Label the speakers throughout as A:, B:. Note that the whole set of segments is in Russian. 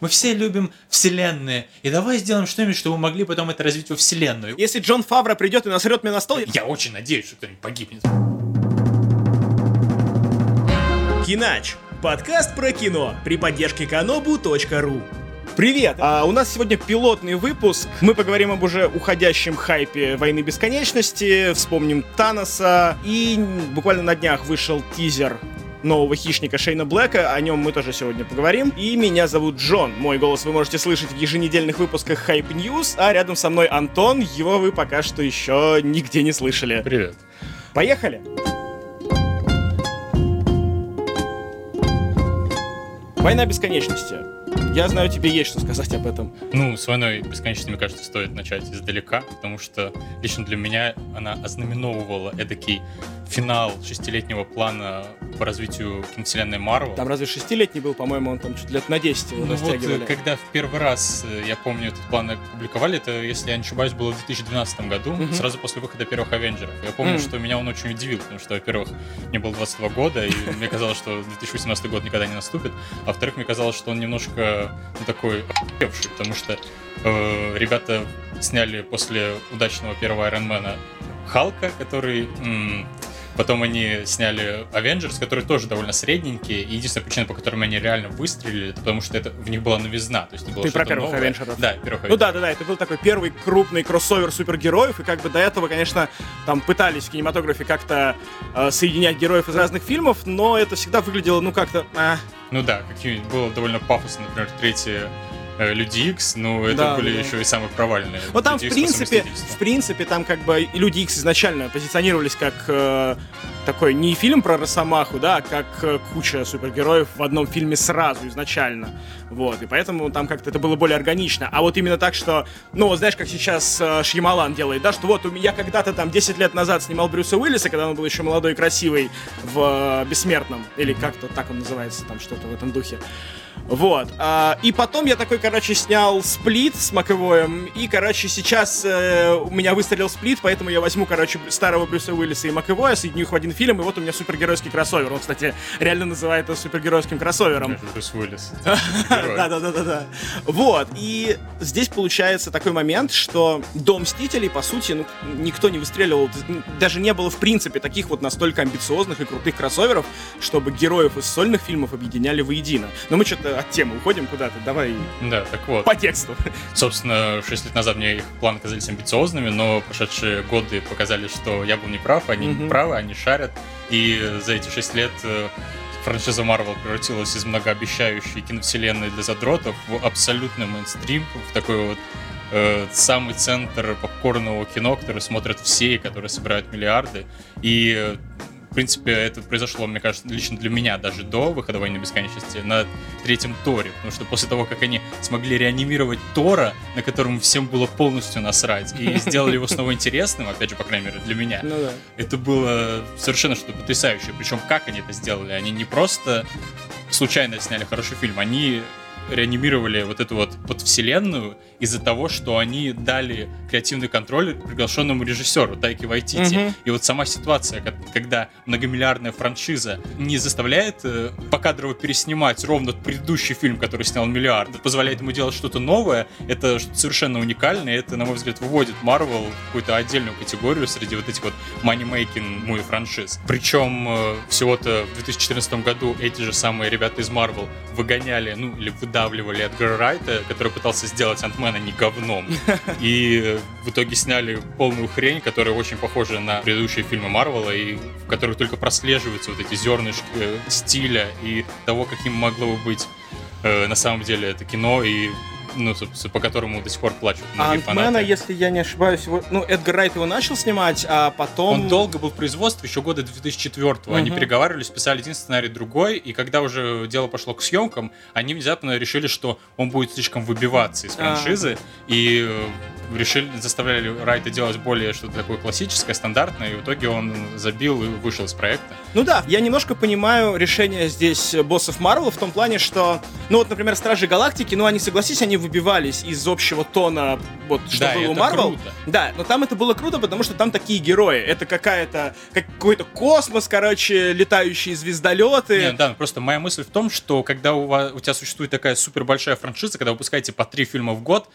A: Мы все любим вселенные. И давай сделаем что-нибудь, чтобы мы могли потом это развить во вселенную.
B: Если Джон Фавро придет и насрет мне на стол,
A: Я очень надеюсь, что кто-нибудь погибнет.
B: Кинач. Подкаст про кино при поддержке kanobu.ru Привет! А, у нас сегодня пилотный выпуск. Мы поговорим об уже уходящем хайпе Войны Бесконечности, вспомним Таноса. И буквально на днях вышел тизер нового хищника Шейна Блэка, о нем мы тоже сегодня поговорим. И меня зовут Джон. Мой голос вы можете слышать в еженедельных выпусках Hype News, а рядом со мной Антон, его вы пока что еще нигде не слышали.
A: Привет.
B: Поехали! Война бесконечности. Я знаю, тебе есть что сказать об этом.
A: Ну, с войной бесконечности, мне кажется, стоит начать издалека, потому что лично для меня она ознаменовывала эдакий финал шестилетнего плана по развитию киновселенной Марвел.
B: Там разве шестилетний был, по-моему, он там чуть лет на 10 его
A: Ну вот,
B: растягивали.
A: когда в первый раз, э, я помню, этот план опубликовали, это, если я не ошибаюсь, было в 2012 году,
B: Мгм.
A: сразу после выхода первых Авенджеров. Я помню,
B: Мгм.
A: что меня он очень удивил, потому что, во-первых, мне было 22 года, и мне казалось, что 2018 год никогда не наступит, а во-вторых, мне казалось, что он немножко ну, такой охуевший, потому что э, ребята сняли после удачного первого Айронмена Халка, который... м, Потом они сняли Avengers, которые тоже довольно средненькие. И единственная причина, по которой они реально выстрелили, это потому что это, в них была новизна. То есть это было
B: Ты про первых
A: новое.
B: Авенджеров.
A: Да, первых
B: Ну да, да, да, это был такой первый крупный кроссовер супергероев, и как бы до этого, конечно, там пытались в кинематографе как-то э, соединять героев из разных фильмов, но это всегда выглядело, ну, как-то... а,
A: Ну да, какие было довольно пафосно, например, третье э, Люди Икс, но это
B: Да,
A: были
B: да.
A: еще и самые провальные.
B: Ну там, в
A: Люди
B: принципе, в принципе, там как бы Люди Икс изначально позиционировались как э, такой не фильм про Росомаху, да, а как э, куча супергероев в одном фильме сразу изначально. Вот, и поэтому там как-то это было более органично. А вот именно так, что, ну, вот знаешь, как сейчас э, Шьямалан делает, да, что вот у меня когда-то там 10 лет назад снимал Брюса Уиллиса, когда он был еще молодой и красивый в э, «Бессмертном», или как-то так он называется, там что-то в этом духе. Вот. а, и потом я такой, короче, снял сплит с Маковоем. И, короче, сейчас э, у меня выстрелил сплит, поэтому я возьму, короче, старого Брюса Уиллиса и Маковоя, соединю их в один фильм, и вот у меня супергеройский кроссовер. Он, кстати, реально называет это супергеройским кроссовером.
A: Брюс Уиллис. Герой.
B: Да, да, да, да, да. Вот. И здесь получается такой момент, что до Мстителей, по сути, ну, никто не выстреливал. Даже не было, в принципе, таких вот настолько амбициозных и крутых кроссоверов, чтобы героев из сольных фильмов объединяли воедино. Но мы что-то от темы уходим куда-то. Давай
A: Да, так вот.
B: по тексту.
A: Собственно, 6 лет назад мне их планы казались амбициозными, но прошедшие годы показали, что я был неправ, они
B: Мгм.
A: правы, они шарят. И за эти 6 лет э, франшиза Marvel превратилась из многообещающей киновселенной для задротов в абсолютный мейнстрим, в такой вот э, самый центр попкорного кино, который смотрят все и которые собирают миллиарды. И э, принципе, это произошло, мне кажется, лично для меня даже до выхода «Войны бесконечности» на третьем Торе, потому что после того, как они смогли реанимировать Тора, на котором всем было полностью насрать, и сделали его снова интересным, опять же, по крайней мере, для меня,
B: Ну да.
A: это было совершенно что-то потрясающее. Причем как они это сделали? Они не просто случайно сняли хороший фильм, они реанимировали вот эту вот подвселенную из-за того, что они дали креативный контроль приглашенному режиссеру Тайки Вайтити.
B: Мгм.
A: И вот сама ситуация, ко- когда многомиллиардная франшиза не заставляет э, покадрово переснимать ровно предыдущий фильм, который снял миллиард, позволяет ему делать что-то новое, это что-то совершенно уникальное, это, на мой взгляд, выводит Marvel в какую-то отдельную категорию среди вот этих вот money-making муви франшиз. Причем э, всего-то в 2014 году эти же самые ребята из Marvel выгоняли, ну, или выдавливали Эдгара Райта, который пытался сделать Антмена не говном. И в итоге сняли полную хрень, которая очень похожа на предыдущие фильмы Марвела, и в которых только прослеживаются вот эти зернышки э, стиля и того, каким могло бы быть э, на самом деле это кино, и ну, собственно, по которому до сих пор плачут
B: А
A: многие
B: Антмена,
A: фанаты.
B: если я не ошибаюсь, его- ну, Эдгар Райт его начал снимать, а потом...
A: Он долго был в производстве, еще года 2004 Они
B: Мгм.
A: переговаривались, писали один сценарий, другой, и когда уже дело пошло к съемкам, они внезапно решили, что он будет слишком выбиваться из
B: А.
A: франшизы, и э, решили, заставляли Райта делать более что-то такое классическое, стандартное, и в итоге он забил и вышел из проекта.
B: Ну да, я немножко понимаю решение здесь боссов Марвела в том плане, что, ну вот, например, Стражи Галактики, ну они, согласись, они выбивались из общего тона, вот, что
A: Да,
B: было у Марвел.
A: круто.
B: Да, но там это было круто, потому что там такие герои. Это какая-то, как- какой-то космос, короче, летающие звездолеты.
A: Не, да, просто моя мысль в том, что когда у, вас, у тебя существует такая супер большая франшиза, когда вы выпускаете по три фильма в год,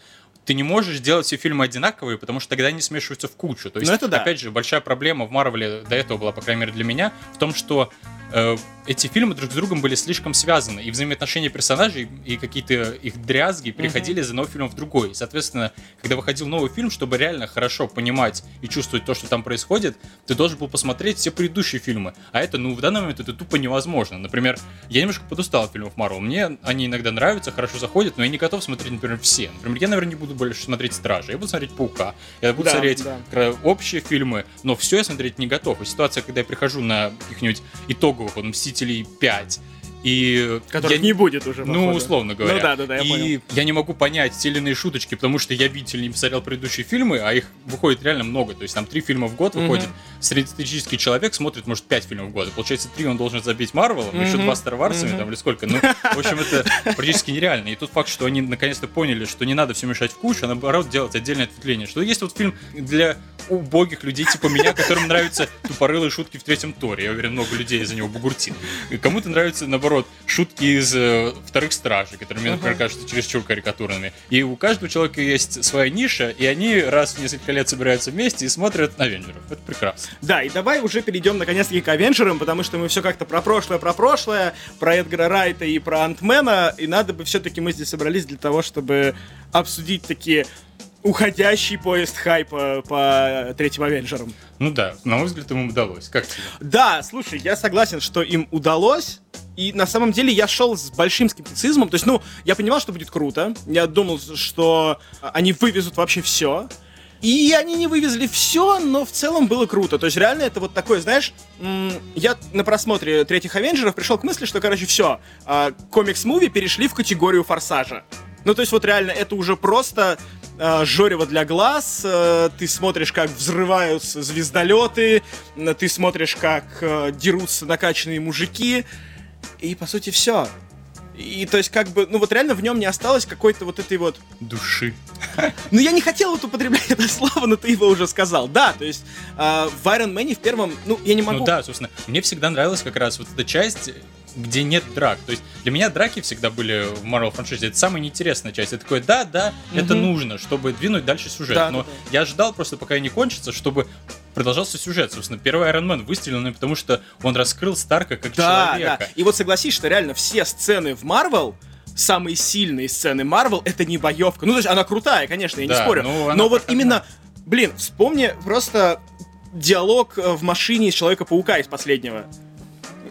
A: ты не можешь делать все фильмы одинаковые, потому что тогда они смешиваются в кучу. То есть,
B: Ну, это да.
A: опять же, большая проблема в Марвеле до этого была, по крайней мере, для меня, в том, что э, эти фильмы друг с другом были слишком связаны, и взаимоотношения персонажей и какие-то их дрязги переходили из одного фильма в другой. Соответственно, когда выходил новый фильм, чтобы реально хорошо понимать и чувствовать то, что там происходит, ты должен был посмотреть все предыдущие фильмы. А это, ну, в данный момент это тупо невозможно. Например, я немножко подустал от фильмов Марвел. Мне они иногда нравятся, хорошо заходят, но я не готов смотреть, например, все. Например, я, наверное, не буду больше смотреть Стражи, я буду смотреть Паука, я буду
B: Да,
A: смотреть
B: да.
A: кра- общие фильмы, но все я смотреть не готов. И ситуация, когда я прихожу на каких-нибудь итоговых вот, Мстителей 5, и
B: Которых
A: я
B: не будет уже.
A: ну,
B: походу.
A: условно говоря.
B: Ну да, да, да, я
A: и
B: понял.
A: я не могу понять иные шуточки, потому что я, видите не посмотрел предыдущие фильмы, а их выходит реально много. То есть там три фильма в год выходит. Среднестатистический человек смотрит, может, пять фильмов в год. Получается, три он должен забить Марвелом, еще
B: Мгм.
A: два Стар Варсами
B: Мгм.
A: там или сколько. Ну, в общем, это практически нереально. И тут факт, что они наконец-то поняли, что не надо все мешать в кучу, а наоборот делать отдельное ответвление. Что есть вот фильм для убогих людей типа меня, которым нравятся тупорылые шутки в третьем Торе. Я уверен, много людей из-за него бугуртит. Кому-то нравятся, наоборот, шутки из э, вторых стражей, которые мне, например, кажутся чересчур карикатурными. И у каждого человека есть своя ниша, и они раз в несколько лет собираются вместе и смотрят на Авенджеров. Это прекрасно.
B: Да, и давай уже перейдем наконец-таки к Авенджерам, потому что мы все как-то про прошлое, про прошлое, про Эдгара Райта и про Антмена, и надо бы все-таки мы здесь собрались для того, чтобы обсудить такие уходящий поезд хайпа по третьим Авенджерам.
A: Ну да, на мой взгляд, ему удалось. Как тебе?
B: Да, слушай, я согласен, что им удалось. И на самом деле я шел с большим скептицизмом. То есть, ну, я понимал, что будет круто. Я думал, что они вывезут вообще все. И они не вывезли все, но в целом было круто. То есть, реально, это вот такое, знаешь, я на просмотре третьих Авенджеров пришел к мысли, что, короче, все, комикс-муви перешли в категорию форсажа. Ну, то есть, вот реально, это уже просто жорево для глаз. э, ты смотришь, как взрываются звездолеты, э, ты смотришь, как э, дерутся накачанные мужики. И, по сути, все. И, то есть, как бы, ну, вот реально в нем не осталось какой-то вот этой вот
A: Души.
B: ну, я не хотел вот употреблять это слово, но ты его уже сказал. Да, то есть э, в Iron Man в первом, ну, я не могу...
A: Ну да, собственно, мне всегда нравилась как раз вот эта часть, где нет драк. То есть для меня драки всегда были в Marvel франшизе. Это самая неинтересная часть. Я такой, да, да, это
B: Мгм.
A: нужно, чтобы двинуть дальше сюжет.
B: Да,
A: Но
B: да, да.
A: я ждал просто, пока не кончится, чтобы продолжался сюжет. Собственно, первый Iron Man выстрелил, ну, потому что он раскрыл Старка как
B: Да,
A: человека.
B: да. И вот согласись, что реально все сцены в Marvel самые сильные сцены Marvel это не боевка. Ну, то есть она крутая, конечно, я не
A: Да,
B: спорю.
A: ну, она
B: но вот
A: проходная.
B: именно, блин, вспомни просто диалог э, в машине из Человека-паука из последнего.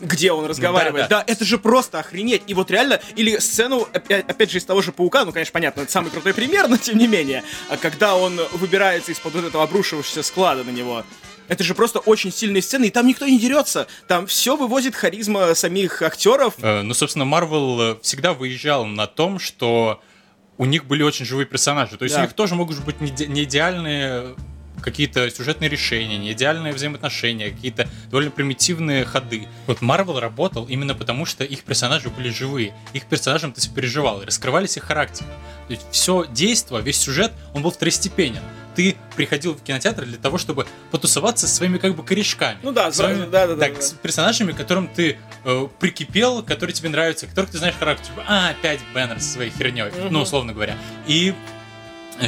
B: Где он разговаривает.
A: да,
B: да, это же просто охренеть. И вот реально, или сцену, опять, опять же, из того же паука, ну, конечно, понятно, это самый крутой пример, но тем не менее, а когда он выбирается из-под вот этого обрушивающегося склада на него. Это же просто очень сильные сцены, и там никто не дерется. Там все вывозит харизма самих актеров.
A: Э, Ну, собственно, Марвел всегда выезжал на том, что у них были очень живые персонажи. То есть
B: Да.
A: у них тоже могут быть не иде- не идеальные какие-то сюжетные решения, не идеальные взаимоотношения, какие-то довольно примитивные ходы. Вот Марвел работал именно потому, что их персонажи были живые. Их персонажам ты сопереживал, и раскрывались их характеры. То есть все действо, весь сюжет, он был второстепенен. Ты приходил в кинотеатр для того, чтобы потусоваться со своими как бы корешками.
B: Ну да,
A: С вами-
B: да, да, да,
A: так,
B: да.
A: с персонажами, к которым ты э, прикипел, которые тебе нравятся, которых ты знаешь характер. Типа, А, опять Бэннер со своей херней, ну, условно говоря. И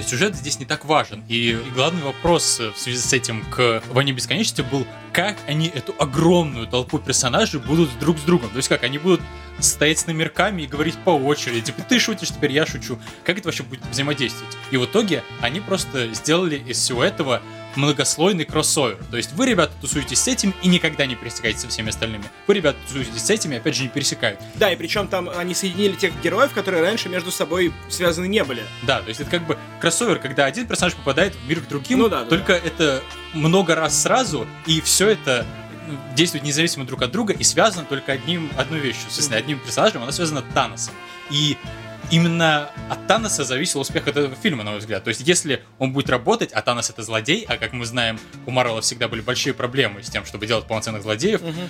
A: сюжет здесь не так важен. И, и главный вопрос э, в связи с этим к «Войне бесконечности» был, как они эту огромную толпу персонажей будут друг с другом. То есть как, они будут стоять с номерками и говорить по очереди, типа, ты шутишь, теперь я шучу. Как это вообще будет взаимодействовать? И в итоге они просто сделали из всего этого многослойный кроссовер. То есть вы, ребята, тусуетесь с этим и никогда не пересекаетесь со всеми остальными. Вы, ребята, тусуетесь с этими, опять же, не пересекают.
B: Да, и причем там они соединили тех героев, которые раньше между собой связаны не были.
A: Да, то есть это как бы кроссовер, когда один персонаж попадает в мир к другим,
B: Ну да, да,
A: только это много раз сразу, и все это ну, действует независимо друг от друга и связано только одним, одной вещью. Соответственно, одним персонажем она связана Таносом. И именно от Таноса зависел успех этого фильма, на мой взгляд. То есть, если он будет работать, а Танос это злодей, а как мы знаем, у Марвела всегда были большие проблемы с тем, чтобы делать полноценных злодеев, угу.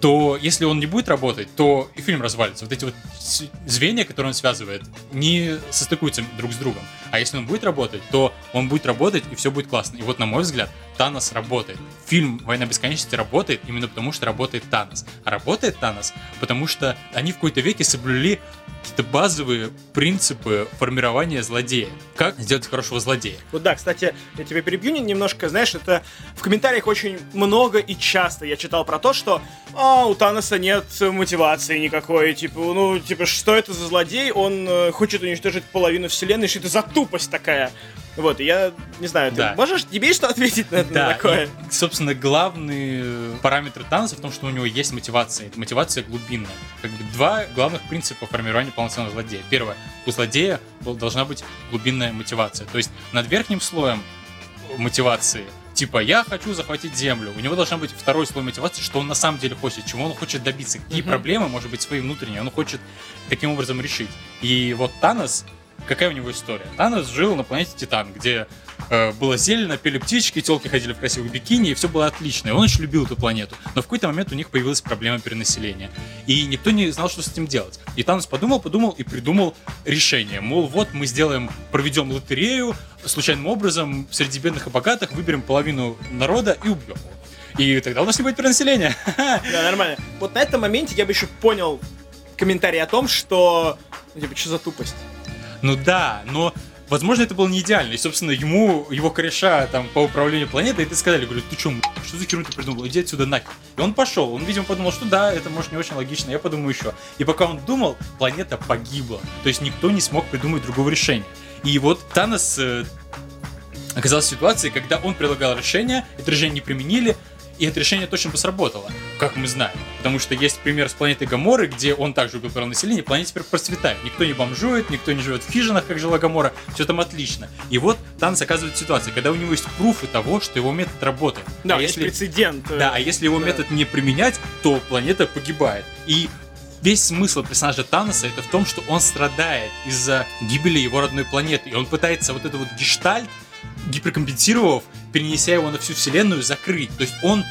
A: то если он не будет работать, то и фильм развалится. Вот эти вот звенья, которые он связывает, не состыкуются друг с другом. А если он будет работать, то он будет работать, и все будет классно. И вот, на мой взгляд, Танос работает. Фильм «Война бесконечности» работает именно потому, что работает Танос. А работает Танос, потому что они в какой-то веке соблюли какие-то базовые принципы формирования злодея. Как сделать хорошего злодея.
B: Вот да, кстати, я тебе перебью немножко, знаешь, это в комментариях очень много и часто я читал про то, что а, у Таноса нет мотивации никакой, типа, ну, типа, что это за злодей, он э, хочет уничтожить половину вселенной, что это за тупость такая. Вот, я не знаю, да. ты можешь, тебе что ответить на, да, на такое?
A: И, собственно, главный параметр Таноса в том, что у него есть мотивация. Это мотивация глубинная. Как бы два главных принципа формирования полноценного злодея. Первое, у злодея должна быть глубинная мотивация. То есть над верхним слоем мотивации типа я хочу захватить землю. У него должна быть второй слой мотивации, что он на самом деле хочет, чего он хочет добиться, какие mm-hmm. проблемы, может быть, свои внутренние, он хочет таким образом решить. И вот Танос какая у него история? Танос жил на планете Титан, где э, было зелено, пели птички, телки ходили в красивых бикини, и все было отлично. И он очень любил эту планету. Но в какой-то момент у них появилась проблема перенаселения. И никто не знал, что с этим делать. И Танос подумал, подумал и придумал решение. Мол, вот мы сделаем, проведем лотерею, случайным образом среди бедных и богатых выберем половину народа и убьем его. И тогда у нас не будет перенаселения.
B: Да, нормально. Вот на этом моменте я бы еще понял комментарий о том, что... Ну, типа, что за тупость?
A: Ну да, но Возможно, это было не идеально. И, собственно, ему, его кореша там по управлению планетой, это сказали, говорю, ты что, что за херню ты придумал? Иди отсюда нахер. И он пошел. Он, видимо, подумал, что да, это может не очень логично, я подумаю еще. И пока он думал, планета погибла. То есть никто не смог придумать другого решения. И вот Танос э, оказался в ситуации, когда он предлагал решение, это решение не применили, и это решение точно бы сработало, как мы знаем. Потому что есть пример с планетой Гаморы, где он также убил население, планета теперь процветает. Никто не бомжует, никто не живет в хижинах, как жила Гамора, все там отлично. И вот Танос оказывается ситуация, когда у него есть пруфы того, что его метод работает.
B: Да, а есть если, прецедент.
A: Да, а если его да. метод не применять, то планета погибает. И весь смысл персонажа Таноса это в том, что он страдает из-за гибели его родной планеты. И он пытается вот этот вот гештальт гиперкомпенсировав, перенеся его на всю вселенную, закрыть. То есть он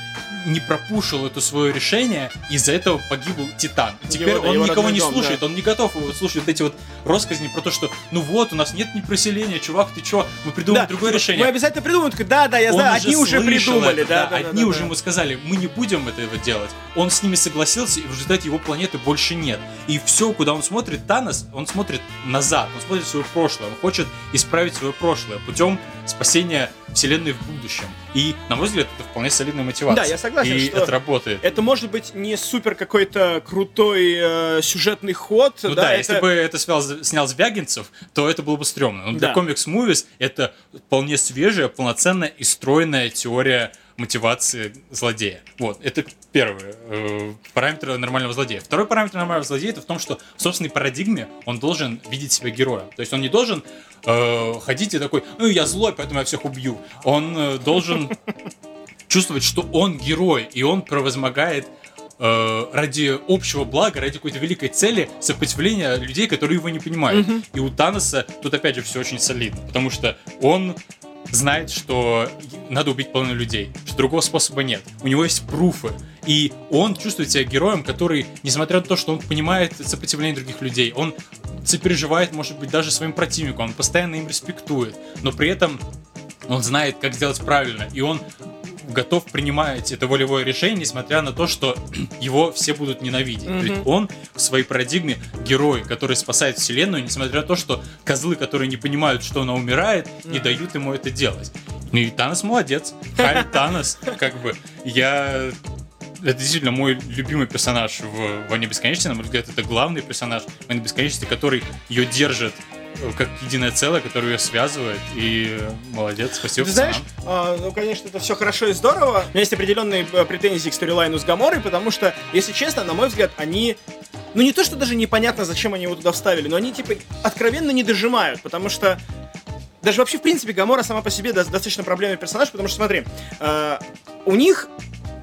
A: не пропушил это свое решение, из-за этого погиб Титан. Теперь его, он никого не дом, слушает, да. он не готов слушать вот эти вот россказни про то, что ну вот, у нас нет непроселения, чувак, ты чё, мы придумаем да, другое решение.
B: Мы обязательно придумаем, да, да, я знаю, одни уже придумали, да, да, да,
A: Одни
B: да,
A: уже да. ему сказали, мы не будем этого делать. Он с ними согласился, и в результате его планеты больше нет. И все, куда он смотрит, Танос, он смотрит назад, он смотрит свое прошлое, он хочет исправить свое прошлое путем спасения вселенной в будущем. И, на мой взгляд, это вполне солидная мотивация.
B: Да, я согласен,
A: и
B: что
A: это работает.
B: Это может быть не супер какой-то крутой э, сюжетный ход.
A: Ну да, да это... если бы это снял, снял Звягинцев, то это было бы стрёмно. Но для да. комикс-мувис это вполне свежая, полноценная и стройная теория мотивации злодея. Вот, это первый э, параметр нормального злодея. Второй параметр нормального злодея это в том, что в собственной парадигме он должен видеть себя героем. То есть он не должен э, ходить и такой, ну я злой, поэтому я всех убью. Он э, должен чувствовать, что он герой, и он превозмогает э, ради общего блага, ради какой-то великой цели сопротивления людей, которые его не понимают. Mm-hmm. И у Таноса тут опять же все очень солидно, потому что он знает, что надо убить половину людей, что другого способа нет. У него есть пруфы. И он чувствует себя героем, который, несмотря на то, что он понимает сопротивление других людей, он сопереживает, может быть, даже своим противникам, он постоянно им респектует, но при этом он знает, как сделать правильно, и он готов принимать это волевое решение, несмотря на то, что его все будут ненавидеть. Mm-hmm. Есть он в своей парадигме герой, который спасает вселенную, несмотря на то, что козлы, которые не понимают, что она умирает, mm-hmm. не дают ему это делать. Ну и Танос молодец. Харри Танос, как бы, я это действительно мой любимый персонаж в «Войне бесконечности». На мой взгляд, это главный персонаж «Войны бесконечности», который ее держит как единое целое, которое ее связывает. И молодец, спасибо.
B: Ты знаешь, а, ну, конечно, это все хорошо и здорово. У меня есть определенные э, претензии к сторилайну с Гаморой, потому что, если честно, на мой взгляд, они ну не то, что даже непонятно, зачем они его туда вставили, но они типа откровенно не дожимают, потому что даже вообще, в принципе, Гамора сама по себе достаточно проблемный персонаж, потому что, смотри, э, у них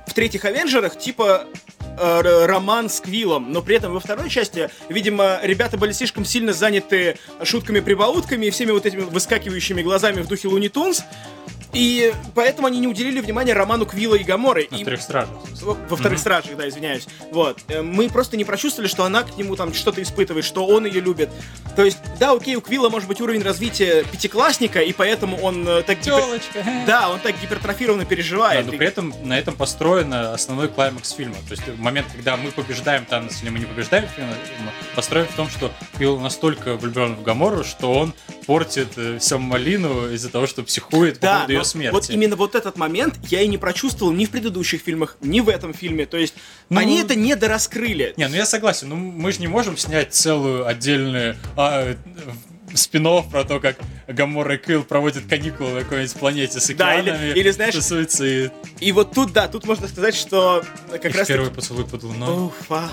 B: в третьих Авенджерах, типа, э, роман с Квиллом, но при этом во второй части, видимо, ребята были слишком сильно заняты шутками-прибаутками и всеми вот этими выскакивающими глазами в духе Луни Тунс, и поэтому они не уделили внимания роману Квилла и Гаморы.
A: На
B: и...
A: вторых стражах.
B: Во, во вторых стражах, да, извиняюсь. Вот. Э, Мы просто не прочувствовали, что она к нему там что-то испытывает, что он ее любит. То есть, да, окей, у Квилла может быть уровень развития пятиклассника, и поэтому он э, так гипер-
A: Телочка.
B: Да, он так гипертрофированно
A: Да,
B: переживает.
A: но
B: И-
A: при этом на этом построен э, основной клаймакс фильма. То есть момент, когда мы побеждаем Танос или мы не побеждаем фильм, построен в том, что Квилл настолько влюблен в Гамору, что он портит всем малину из-за того, что психует по
B: Да,
A: поводу ее смерти.
B: вот именно вот этот момент я и не прочувствовал ни в предыдущих фильмах, ни в этом фильме. То есть
A: Ну,
B: они это не дораскрыли.
A: Не, ну я согласен, ну мы же не можем снять целую отдельную а, спин про то, как Гамора и Квилл проводят каникулы на какой-нибудь планете с
B: Да, или-
A: океанами,
B: или, знаешь,
A: тусуются и
B: И вот тут, да, тут можно сказать, что как
A: их
B: раз
A: первый поцелуй под луной.
B: Оу, фак.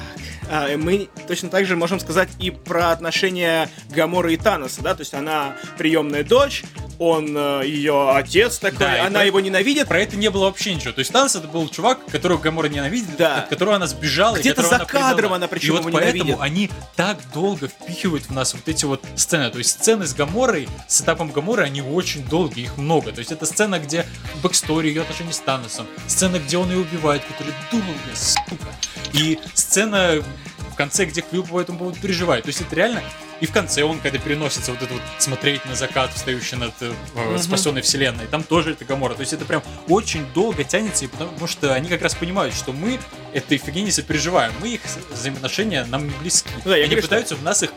B: А, и мы точно так же можем сказать и про отношения Гаморы и Таноса, да, то есть она приемная дочь, он э, ее отец такой,
A: Да,
B: она
A: про-
B: его ненавидит.
A: Про это не было вообще ничего. То есть Танос это был чувак, которого Гамора ненавидит,
B: Да.
A: от которого она сбежала.
B: Где-то за
A: она
B: кадром она причем
A: И вот поэтому
B: ненавидит.
A: они так долго впихивают в нас вот эти вот сцены. То есть сцены с Гаморой, с этапом Гаморы, они очень долгие, их много. То есть это сцена, где backstory, ее отношения с Таносом. Сцена, где он ее убивает, которая долгая, сука. И сцена в конце, где Квилл по этому поводу переживает. То есть это реально и в конце он, когда переносится вот это вот смотреть на закат, встающий над э,
B: Мгм.
A: спасенной вселенной, там тоже это Гамора. То есть это прям очень долго тянется, и потому что они как раз понимают, что мы этой фигни не сопереживаем. Мы их взаимоотношения нам не близки.
B: Ну да, я
A: они
B: говорю, что-
A: пытаются в нас их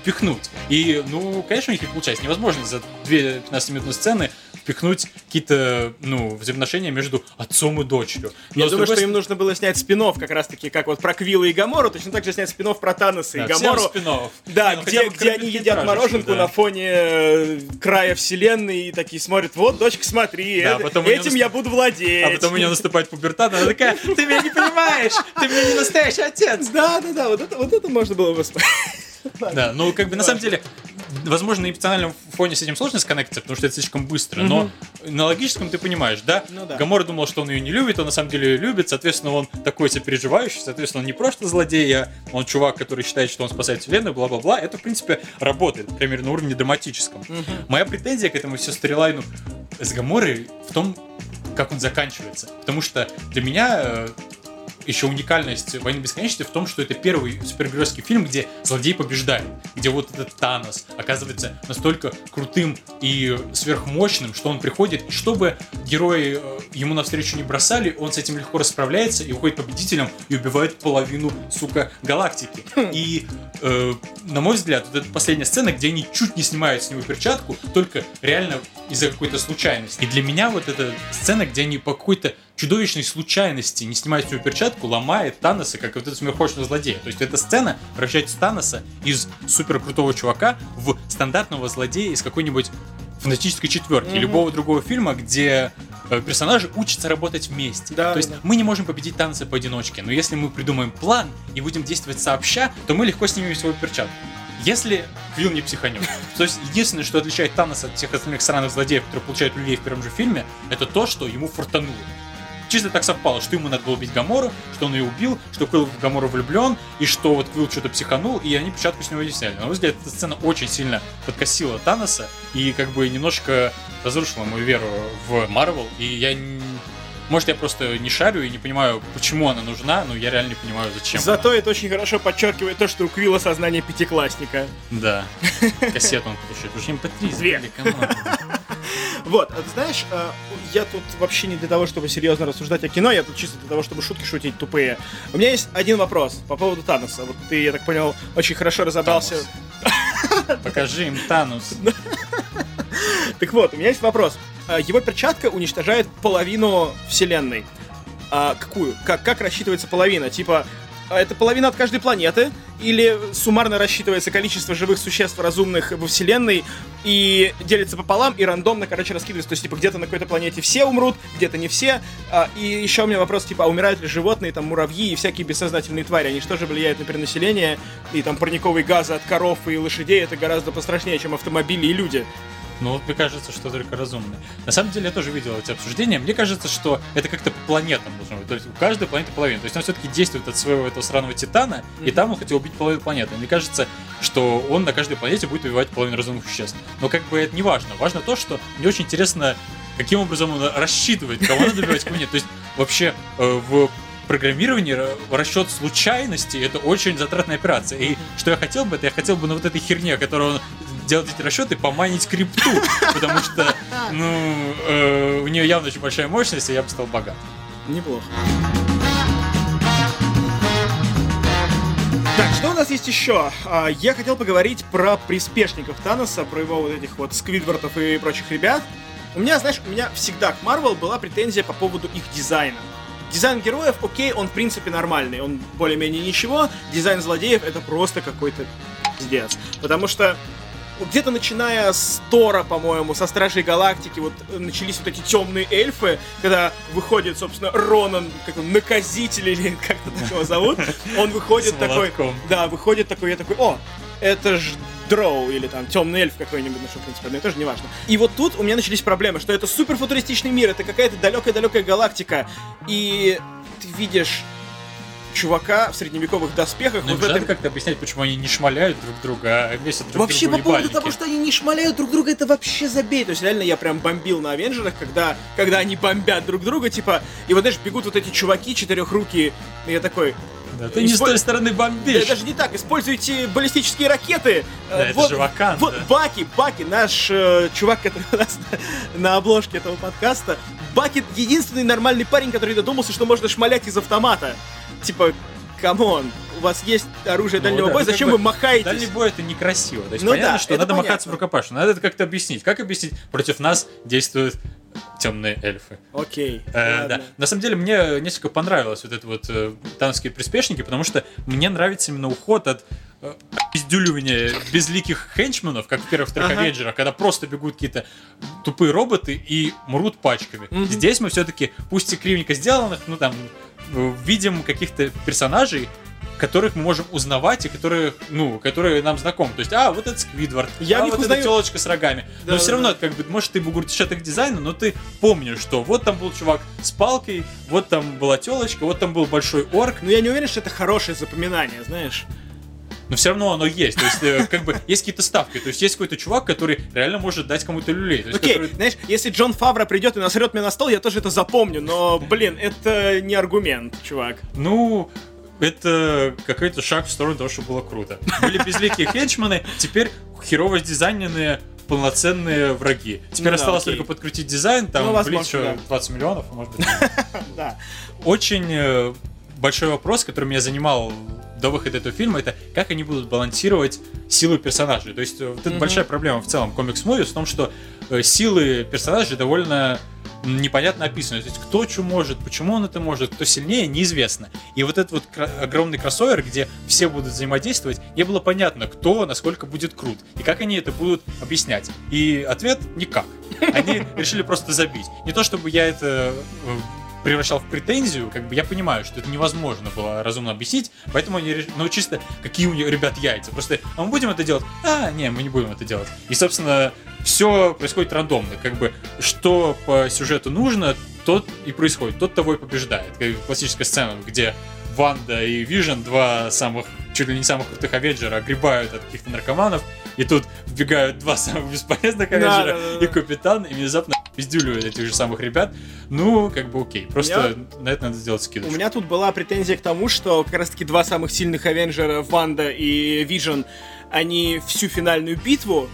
A: впихнуть. И, ну, конечно, у них не получается. Невозможно за две 15-минутные сцены впихнуть какие-то, ну, взаимоотношения между отцом и дочерью.
B: Я
A: Но, с
B: думаю,
A: другой
B: что им нужно было снять спин как раз таки, как вот про Квилла и Гамору, точно так же снять спин про Таноса и
A: Да, всем
B: Гамору.
A: спин-офф.
B: Да,
A: ну,
B: где, где они едят мороженку
A: да.
B: на фоне э, края вселенной и такие смотрят, вот, дочка, смотри,
A: Да,
B: э-
A: потом
B: этим
A: наст-
B: я буду владеть.
A: А потом у нее наступает пубертат, она такая, ты меня не понимаешь, ты мне не настоящий отец.
B: Да, да, да, вот это, вот это можно было бы.
A: Да, ну как бы на самом деле, возможно, на эмоциональном фоне с этим сложно сконнектиться, потому что это слишком быстро, но на логическом ты понимаешь, да?
B: Ну да.
A: Гамора думал, что он ее не любит, он на самом деле ее любит, соответственно, он такой сопереживающий, соответственно, он не просто злодей, а он чувак, который считает, что он спасает вселенную, бла-бла-бла. Это, в принципе, работает, мере, на уровне драматическом. Моя претензия к этому все сторилайну с Гаморой в том, как он заканчивается. Потому что для меня э, еще уникальность «Войны бесконечности» в том, что это первый супергеройский фильм, где злодей побеждает, где вот этот Танос оказывается настолько крутым и сверхмощным, что он приходит, и чтобы герои э, ему навстречу не бросали, он с этим легко расправляется и уходит победителем и убивает половину, сука, галактики. И, э, на мой взгляд, вот эта последняя сцена, где они чуть не снимают с него перчатку, только реально из-за какой-то случайности. И для меня вот эта сцена, где они по какой-то чудовищной случайности не снимают с него перчатку, ломает Таноса, как вот этого сверхмощного злодея. То есть эта сцена превращает Таноса из супер крутого чувака в стандартного злодея из какой-нибудь фантастической четверки,
B: Мгм.
A: любого другого фильма, где э, персонажи учатся работать вместе.
B: Да,
A: То есть
B: да,
A: мы не можем победить Таноса поодиночке, но если мы придумаем план и будем действовать сообща, то мы легко снимем свою перчатку. Если Квилл не психанет. То есть единственное, что отличает Таноса от всех остальных странных злодеев, которые получают людей в первом же фильме, это то, что ему фортануло. Чисто так совпало, что ему надо было убить Гамору, что он ее убил, что Квилл в Гамору влюблен, и что вот Квилл что-то психанул, и они перчатку с него не сняли. На мой взгляд, эта сцена очень сильно подкосила Таноса и как бы немножко разрушила мою веру в Марвел, и я Может, я просто не шарю и не понимаю, почему она нужна, но я реально не понимаю, зачем.
B: Зато это очень хорошо подчеркивает то, что у Квилла сознание пятиклассника.
A: она. Да. Кассету он слушает. Уж MP3
B: Две.
A: сделали, come on.
B: Вот, а ты знаешь, э, я тут вообще не для того, чтобы серьезно рассуждать о кино, я тут чисто для того, чтобы шутки шутить тупые. У меня есть один вопрос по поводу Таноса. Вот ты, я так понял, очень хорошо разобрался.
A: Покажи им Танус.
B: Так вот, у меня есть вопрос. А, Его перчатка уничтожает половину вселенной. А какую? Как, как рассчитывается половина? Типа, а это половина от каждой планеты? Или суммарно рассчитывается количество живых существ разумных во вселенной и делится пополам и рандомно, короче, раскидывается? То есть, типа, где-то на какой-то планете все умрут, где-то не все. А, и еще у меня вопрос, типа, а умирают ли животные, там, муравьи и всякие бессознательные твари? Они что же влияют на перенаселение? И там парниковые газы от коров и лошадей это гораздо пострашнее, чем автомобили и люди.
A: Ну, вот мне кажется, что только разумное. На самом деле, я тоже видел эти обсуждения. Мне кажется, что это как-то по планетам должно быть. То есть у каждой планеты половина. То есть он все-таки действует от своего этого сраного Титана, mm-hmm. и там он хотел убить половину планеты. Мне кажется, что он на каждой планете будет убивать половину разумных существ. Но как бы это не важно. Важно то, что мне очень интересно, каким образом он рассчитывает, кого надо убивать, кого нет. То есть вообще э, в программировании расчет случайности это очень затратная операция. И что я хотел бы, это я хотел бы на вот этой херне, которую он делать эти расчеты, поманить крипту, потому что, ну, э, у нее явно очень большая мощность, и я бы стал богат.
B: Неплохо. Так, что у нас есть еще? А, я хотел поговорить про приспешников Таноса, про его вот этих вот сквидвортов и прочих ребят. У меня, знаешь, у меня всегда к Марвел была претензия по поводу их дизайна. Дизайн героев, окей, он в принципе нормальный, он более-менее ничего. Дизайн злодеев это просто какой-то пиздец. Потому что где-то начиная с Тора, по-моему, со Стражей Галактики, вот начались вот эти темные эльфы, когда выходит, собственно, Ронан, как он, наказитель или как-то так его зовут, он выходит такой, да, выходит такой, я такой, о, это ж Дроу или там темный эльф какой-нибудь, ну что, в принципе, одно и то же, неважно. И вот тут у меня начались проблемы, что это супер футуристичный мир, это какая-то далекая-далекая галактика, и ты видишь чувака в средневековых доспехах.
A: Ну, вот этом... как-то объяснять, почему они не шмаляют друг друга, а месяц друг
B: Вообще,
A: по
B: поводу того, что они не шмаляют друг друга, это вообще забей. То есть, реально, я прям бомбил на Авенджерах, когда, когда они бомбят друг друга, типа, и вот, знаешь, бегут вот эти чуваки четырехруки, и я такой,
A: да, ты не с той стороны бомбишь.
B: Да, даже не так. Используйте баллистические ракеты.
A: Да, вот, это же Вакан,
B: Вот Баки, Баки, наш э, чувак, который у нас на, на обложке этого подкаста. Баки единственный нормальный парень, который додумался, что можно шмалять из автомата. Типа, come on, у вас есть оружие ну, дальнего да, боя, зачем вы махаете?
A: Дальний бой это некрасиво. То есть ну, понятно, да, что надо понятно. махаться в рукопашную. Надо это как-то объяснить. Как объяснить? Против нас действуют темные эльфы.
B: Окей.
A: Э, да. На самом деле мне несколько понравилось вот это вот э, танские приспешники, потому что мне нравится именно уход от э, пиздюливания безликих хенчменов, как в первых трех ага. Авенджерах, когда просто бегут какие-то тупые роботы и мрут пачками. Угу. Здесь мы все-таки, пусть и кривенько сделанных, ну там, видим каких-то персонажей, которых мы можем узнавать и которые, ну, которые нам знакомы. То есть, а, вот это Сквидвард,
B: я
A: а,
B: вот
A: узнаю... эта телочка с рогами. Да, но да, все равно, как бы, может, ты бугуртишь от их дизайна, но ты помнишь, что вот там был чувак с палкой, вот там была телочка, вот там был большой орк.
B: Но я не уверен, что это хорошее запоминание, знаешь
A: но все равно оно есть. То есть, э, как бы, есть какие-то ставки. То есть, есть какой-то чувак, который реально может дать кому-то люлей.
B: Окей, okay, который... знаешь, если Джон Фавра придет и насрет мне на стол, я тоже это запомню, но, блин, это не аргумент, чувак.
A: Ну, это какой-то шаг в сторону того, что было круто. Были безликие хенчманы, теперь херово дизайненные полноценные враги. Теперь ну, осталось да, только подкрутить дизайн, там, ну, блин, что, да. 20 миллионов, может быть.
B: Да.
A: Очень э, большой вопрос, который меня занимал до выхода этого фильма, это как они будут балансировать силу персонажей. То есть, э, вот это большая проблема в целом комикс-муви в том, что э, силы персонажей довольно непонятно описано. То есть кто что может, почему он это может, кто сильнее, неизвестно. И вот этот вот огромный кроссовер, где все будут взаимодействовать, не было понятно, кто насколько будет крут и как они это будут объяснять. И ответ никак. Они решили просто забить. Не то чтобы я это э, превращал в претензию, как бы я понимаю, что это невозможно было разумно объяснить, поэтому они решили, ну чисто, какие у них ребят яйца. Просто, а мы будем это делать? А, не, мы не будем это делать. И, собственно, все происходит рандомно. Как бы, что по сюжету нужно, тот и происходит. Тот того и побеждает. Как классическая сцена, где Ванда и Вижен, два самых, чуть ли не самых крутых Авенджера, огребают от каких-то наркоманов, и тут вбегают два самых бесполезных Avenger а да, да, да. и Капитан, и внезапно пиздюливают этих же самых ребят. Ну, как бы окей, просто меня... на это надо сделать скидку.
B: У меня тут была претензия к тому, что как раз-таки два самых сильных Avenger а, Ванда и Вижен, они всю финальную битву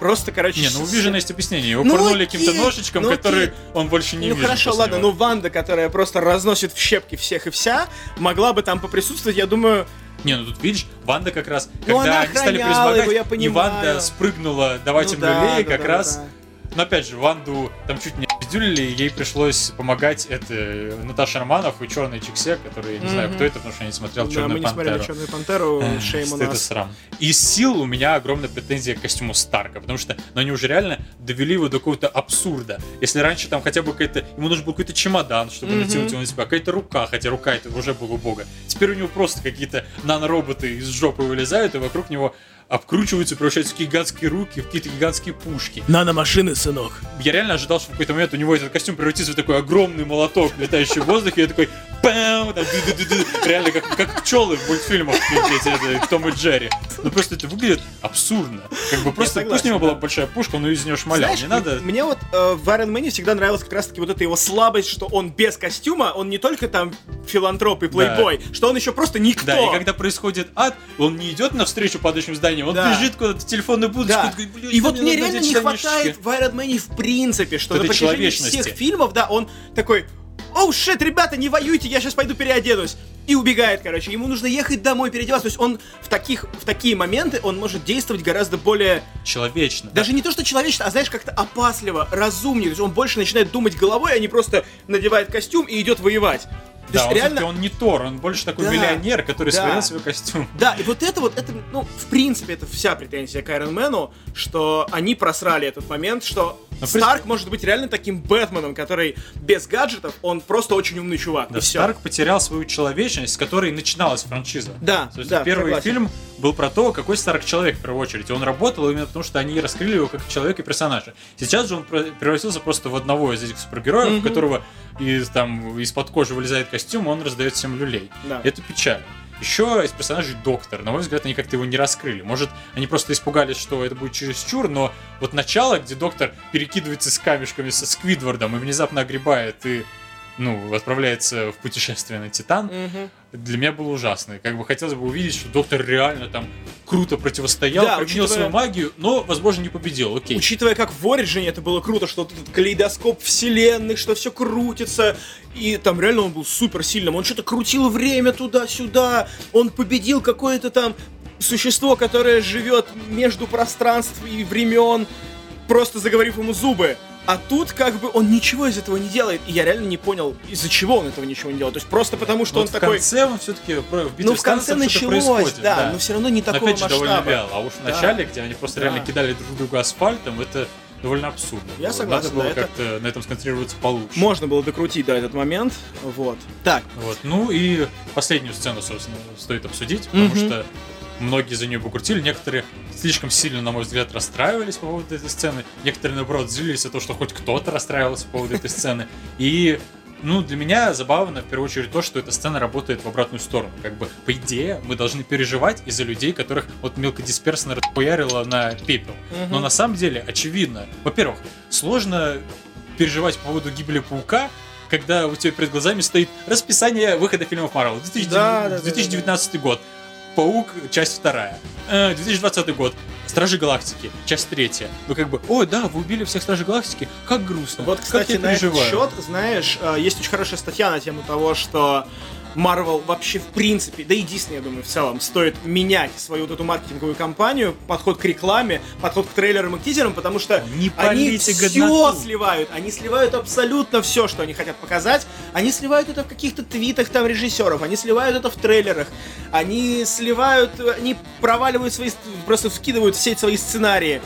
B: Просто, короче...
A: Не, ну у Вижена есть объяснение. Его ну, пырнули каким-то ножичком, ну, который окей. он больше не
B: Ну хорошо, ладно, него. ну Ванда, которая просто разносит в щепки всех и вся, могла бы там поприсутствовать, я думаю...
A: Не, ну тут видишь, Ванда как раз, ну, когда они стали превозмогать, его, я понимаю. и Ванда спрыгнула давать ну, им да, люлей, да, как да, раз... Да но опять же, Ванду там чуть не пиздюлили, ей пришлось помогать это Наташа Романов и черной чиксе, который, я не mm-hmm. знаю, кто это, потому что я не смотрел да, Черную
B: мы не
A: Пантеру.
B: смотрели Черную Пантеру, shame on
A: us. Это срам. Из сил у меня огромная претензия к костюму Старка, потому что ну, они уже реально довели его до какого-то абсурда. Если раньше там хотя бы какой-то, ему нужен был какой-то чемодан, чтобы mm-hmm. натянуть его на себя, какая-то рука, хотя рука это уже была убого. Теперь у него просто какие-то нанороботы из жопы вылезают, и вокруг него обкручиваются, превращаются в гигантские руки, в какие-то гигантские пушки.
B: Наномашины, сынок.
A: Я реально ожидал, что в какой-то момент у него этот костюм превратится в такой огромный молоток, летающий в воздухе, и я такой пэм, там, ду-ду-ду-ду. реально как, как пчелы в мультфильмах эти, Том и Джерри. Ну просто это выглядит абсурдно. Как бы просто, пусть у него была большая пушка, он из нее шмалял.
B: Знаешь,
A: Не надо...
B: Мне вот э, в Iron Man всегда нравилась как раз-таки вот эта его слабость, что он без костюма, он не только там филантроп и плейбой, что он еще просто никто.
A: Да, и когда происходит ад, он не идет навстречу падающим зданиям, он
B: Да.
A: бежит куда-то в телефонную будочку,
B: Да.
A: такой, «Блин,
B: И вот
A: мне
B: реально не
A: штанишки».
B: хватает в Iron Man в принципе, что на протяжении всех фильмов, да, он такой, оу, шит, ребята, не воюйте, я сейчас пойду переоденусь. И убегает, короче. Ему нужно ехать домой, переодеваться. То есть он в, таких, в такие моменты, он может действовать гораздо более
A: Человечно.
B: Даже не то, что человечно, а знаешь, как-то опасливо, разумнее. То есть он больше начинает думать головой, а не просто надевает костюм и идет воевать. То
A: Да,
B: есть
A: он,
B: реально...
A: он не Тор, он больше такой
B: Да.
A: миллионер, который
B: Да.
A: свалил свой костюм.
B: Да, и вот это вот, это, ну, в принципе, это вся претензия к Iron Man, что они просрали этот момент, что
A: Но
B: Старк может быть реально таким Бэтменом, который без гаджетов, он просто очень умный чувак.
A: Да,
B: и всё.
A: Старк потерял свою человечность, с которой начиналась франшиза.
B: Да,
A: То есть
B: да,
A: первый
B: согласен.
A: фильм был про то, какой Старк человек в первую очередь. И он работал именно потому, что они раскрыли его как человека и персонажа. Сейчас же он превратился просто в одного из этих супергероев, у
B: Мгм.
A: которого из, там, из-под кожи вылезает костюм, и он раздает всем люлей.
B: Да.
A: Это печально. Еще из персонажей Доктор. На мой взгляд, они как-то его не раскрыли. Может, они просто испугались, что это будет чересчур, но вот начало, где Доктор перекидывается с камешками со Сквидвардом и внезапно огребает и ну, отправляется в путешествие на Титан,
B: Мгм.
A: для меня было ужасно. Как бы хотелось бы увидеть, что доктор реально там круто противостоял,
B: Да,
A: применил
B: учитывая-
A: свою магию, но, возможно, не победил. Окей.
B: Учитывая, как в Ориджине это было круто, что тут этот калейдоскоп вселенных, что все крутится, и там реально он был супер сильным. Он что-то крутил время туда-сюда, он победил какое-то там существо, которое живет между пространств и времен, просто заговорив ему зубы. А тут как бы он ничего из этого не делает, и я реально не понял, из-за чего он этого ничего не делает. То есть просто потому, что
A: Вот
B: он
A: в
B: такой...
A: конце он все-таки в битве
B: Ну, в конце началось,
A: происходит,
B: да, но все равно не такого
A: опять же, довольно
B: масштаба.
A: вяло. А уж в
B: Да.
A: начале, где они просто
B: Да.
A: реально кидали друг друга асфальтом, это довольно абсурдно.
B: Я согласен,
A: Надо было
B: да, это-
A: как-то на этом сконцентрироваться получше.
B: Можно было докрутить, да, этот момент. Вот. Так,
A: Вот. Ну и последнюю сцену, собственно, стоит обсудить, потому
B: Мгм.
A: что многие за нее покрутили, некоторые слишком сильно, на мой взгляд, расстраивались по поводу этой сцены, некоторые, наоборот, злились за то, что хоть кто-то расстраивался по поводу этой сцены. И ну, для меня забавно, в первую очередь, то, что эта сцена работает в обратную сторону. Как бы, по идее, мы должны переживать из-за людей, которых вот мелкодисперсно расхуярило на пепел. Но на самом деле, очевидно, во-первых, сложно переживать по поводу гибели паука, когда у тебя перед глазами стоит расписание выхода фильмов Марвел. 2009
B: Да, да, да,
A: 2019 год. Паук, часть вторая. Э, 2020 год. Стражи Галактики, часть третья. Ну как бы, о, да, вы убили всех Стражей Галактики, как грустно.
B: Вот,
A: как
B: кстати,
A: я
B: на этот
A: переживаю.
B: счет, знаешь, э, есть очень хорошая статья на тему того, что Marvel вообще в принципе, да и Disney, я думаю, в целом, стоит менять свою вот эту маркетинговую кампанию, подход к рекламе, подход к трейлерам и к тизерам, потому что
A: Не
B: они все
A: годноту.
B: сливают, они сливают абсолютно все, что они хотят показать, они сливают это в каких-то твитах там режиссеров, они сливают это в трейлерах, они сливают, они проваливают свои, просто вкидывают в сеть свои сценарии.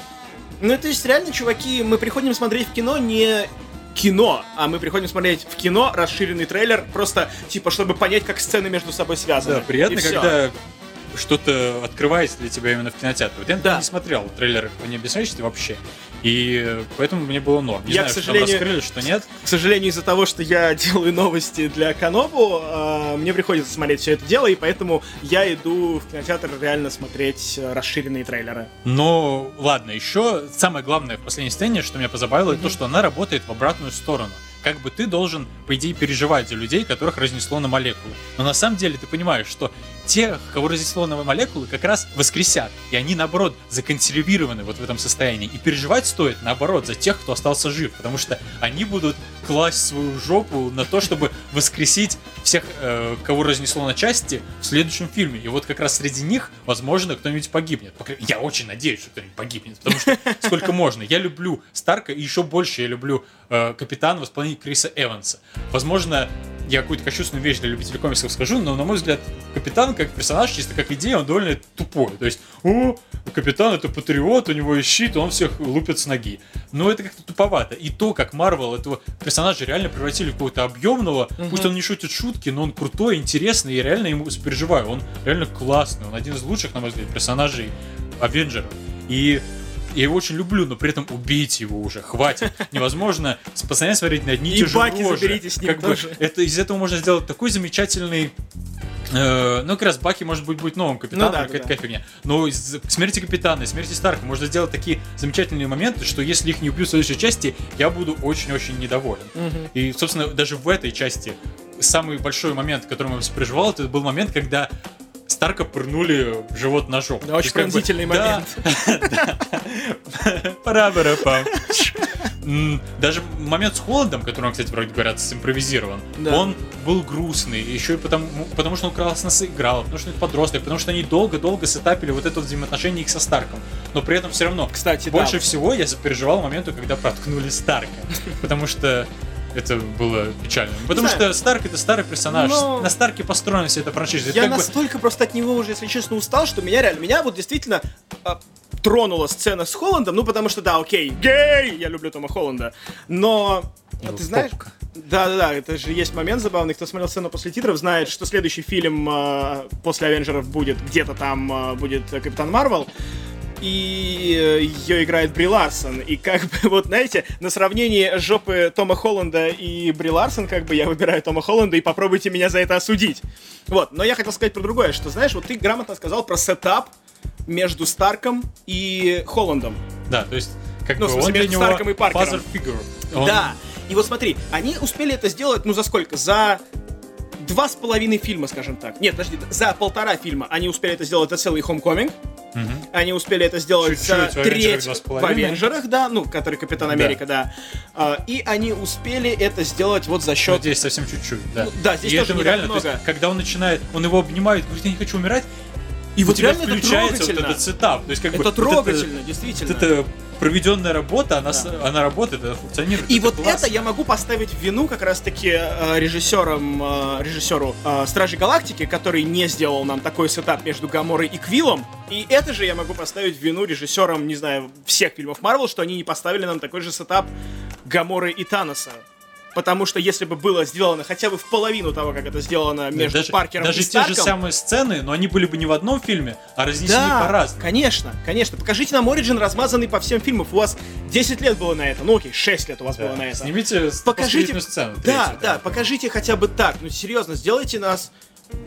B: Ну, то есть, реально, чуваки, мы приходим смотреть в кино не кино, а мы приходим смотреть в кино расширенный трейлер, просто, типа, чтобы понять, как сцены между собой связаны.
A: Да, приятно, когда что-то открывается для тебя именно в кинотеатре. Вот я
B: Да.
A: не смотрел трейлеры по небесчастье вообще, и поэтому мне было норм. Не
B: Я,
A: знаю,
B: к
A: что
B: сожалению-
A: там раскрыли, что нет.
B: К сожалению, из-за того, что я делаю новости для Канобу, э, мне приходится смотреть все это дело, и поэтому я иду в кинотеатр реально смотреть расширенные трейлеры.
A: Но ладно, еще самое главное в последней сцене, что меня позабавило, это то, что она работает в обратную сторону. Как бы ты должен, по идее, переживать за людей, которых разнесло на молекулы. Но на самом деле ты понимаешь, что тех, кого разнесло на молекулы, как раз воскресят. И они, наоборот, законсервированы вот в этом состоянии. И переживать стоит, наоборот, за тех, кто остался жив. Потому что они будут класть свою жопу на то, чтобы воскресить всех, э, кого разнесло на части в следующем фильме. И вот как раз среди них, возможно, кто-нибудь погибнет. Я очень надеюсь, что кто-нибудь погибнет, потому что сколько можно. Я люблю Старка, и еще больше я люблю э, Капитана в исполнении Криса Эванса. Возможно, я какую-то кощунственную вещь для любителей комиксов скажу, но, на мой взгляд, Капитан как персонаж, чисто как идея, он довольно тупой. То есть, о, Капитан это патриот, у него есть щит, он всех лупит с ноги. Но это как-то туповато. И то, как Марвел этого персонажа реально превратили в какого-то объемного, пусть он не шутит шутки, но он крутой, интересный, и реально ему сопереживаю. Он реально классный, он один из лучших, на мой взгляд, персонажей Авенджеров. И я его очень люблю, но при этом убейте его уже, хватит. Невозможно постоянно смотреть на одни и те же
B: Баки
A: рожи.
B: заберите с ним
A: Как бы
B: тоже.
A: это, из этого можно сделать такой замечательный э, ну, как раз Баки, может быть, будет новым капитаном,
B: Ну да,
A: какая-то
B: да.
A: фигня. Но из смерти капитана и смерти Старка можно сделать такие замечательные моменты, что если их не убьют в следующей части, я буду очень-очень недоволен. И, собственно, даже в этой части самый большой момент, который я переживал, это был момент, когда Старка пырнули в живот ножом.
B: Да, очень
A: бы,
B: пронзительный
A: да,
B: момент.
A: Пара-пара-пам. М, Даже момент с Холландом, который, он, кстати, вроде говорят, симпровизирован,
B: Да.
A: он был грустный, еще и потому, потому что он классно сыграл, потому что он подросток, потому что они долго-долго сетапили вот это взаимоотношение их со Старком. Но при этом все равно,
B: Кстати, да.
A: больше всего я запереживал моменту, когда проткнули Старка. Потому что это было печально. Потому
B: знаю.
A: что Старк это старый персонаж.
B: Но-
A: На Старке построена вся эта франшиза.
B: Я
A: как бы-
B: настолько просто от него уже, если честно, устал, что меня реально, меня вот действительно а, тронула сцена с Холландом, ну потому что, да, окей, гей, я люблю Тома Холланда, но, а
A: Ну,
B: ты знаешь,
A: попка.
B: да-да-да, это же есть момент забавный, кто смотрел сцену после титров, знает, что следующий фильм а, после Авенджеров будет, где-то там а, будет э, Капитан Марвел, и ее играет Бри Ларсон. И как бы, вот знаете, на сравнении жопы Тома Холланда и Бри Ларсон, как бы я выбираю Тома Холланда, и попробуйте меня за это осудить. Вот, но я хотел сказать про другое, что, знаешь, вот ты грамотно сказал про setup между Старком и Холландом.
A: Да, то есть, как
B: Ну, в
A: бы
B: смысле,
A: он для
B: между Старком и Паркером.
A: father figure. Он-
B: Да. И вот смотри, они успели это сделать, ну за сколько? За два с половиной фильма, скажем так. Нет, подожди, за полтора фильма они успели это сделать за целый Homecoming.
A: Мгм.
B: Они успели это сделать
A: Чуть-чуть,
B: за треть в.
A: Avenger
B: ах, да, ну, который Капитан Америка, да. А, и они успели это сделать вот за
A: Ну,
B: счет...
A: здесь совсем чуть-чуть, да.
B: Ну, да, здесь
A: и
B: тоже
A: это реально,
B: так
A: то есть,
B: много.
A: когда он начинает, он его обнимает, говорит, я не хочу умирать,
B: И
A: у
B: вот
A: тебя
B: реально это
A: включается вот
B: трогательно.
A: этот setup. То есть, как бы,
B: Это
A: вот
B: трогательно,
A: это-
B: действительно.
A: Вот эта проведенная работа, она,
B: Да.
A: она работает, это функционирует.
B: И
A: это
B: вот
A: классно.
B: это я могу поставить в вину как раз-таки э, режиссером, э, режиссеру э, Стражей Галактики, который не сделал нам такой setup между Гаморой и Квиллом. И это же я могу поставить в вину режиссерам, не знаю, всех фильмов Марвел, что они не поставили нам такой же setup Гаморы и Таноса. Потому что если бы было сделано хотя бы в половину того, как это сделано
A: Да,
B: между
A: даже,
B: Паркером
A: даже
B: и
A: те же
B: Старком,
A: самые сцены, но они были бы не в одном фильме, а разнесены
B: да,
A: по-разному.
B: конечно, конечно. Покажите нам Ориджин, размазанный по всем фильмам. У вас 10 лет было на это. Ну окей, 6 лет у вас
A: Да.
B: было на это.
A: Снимите
B: покажите,
A: сцену.
B: да,
A: третью,
B: да, покажите хотя бы так. Ну серьезно, сделайте нас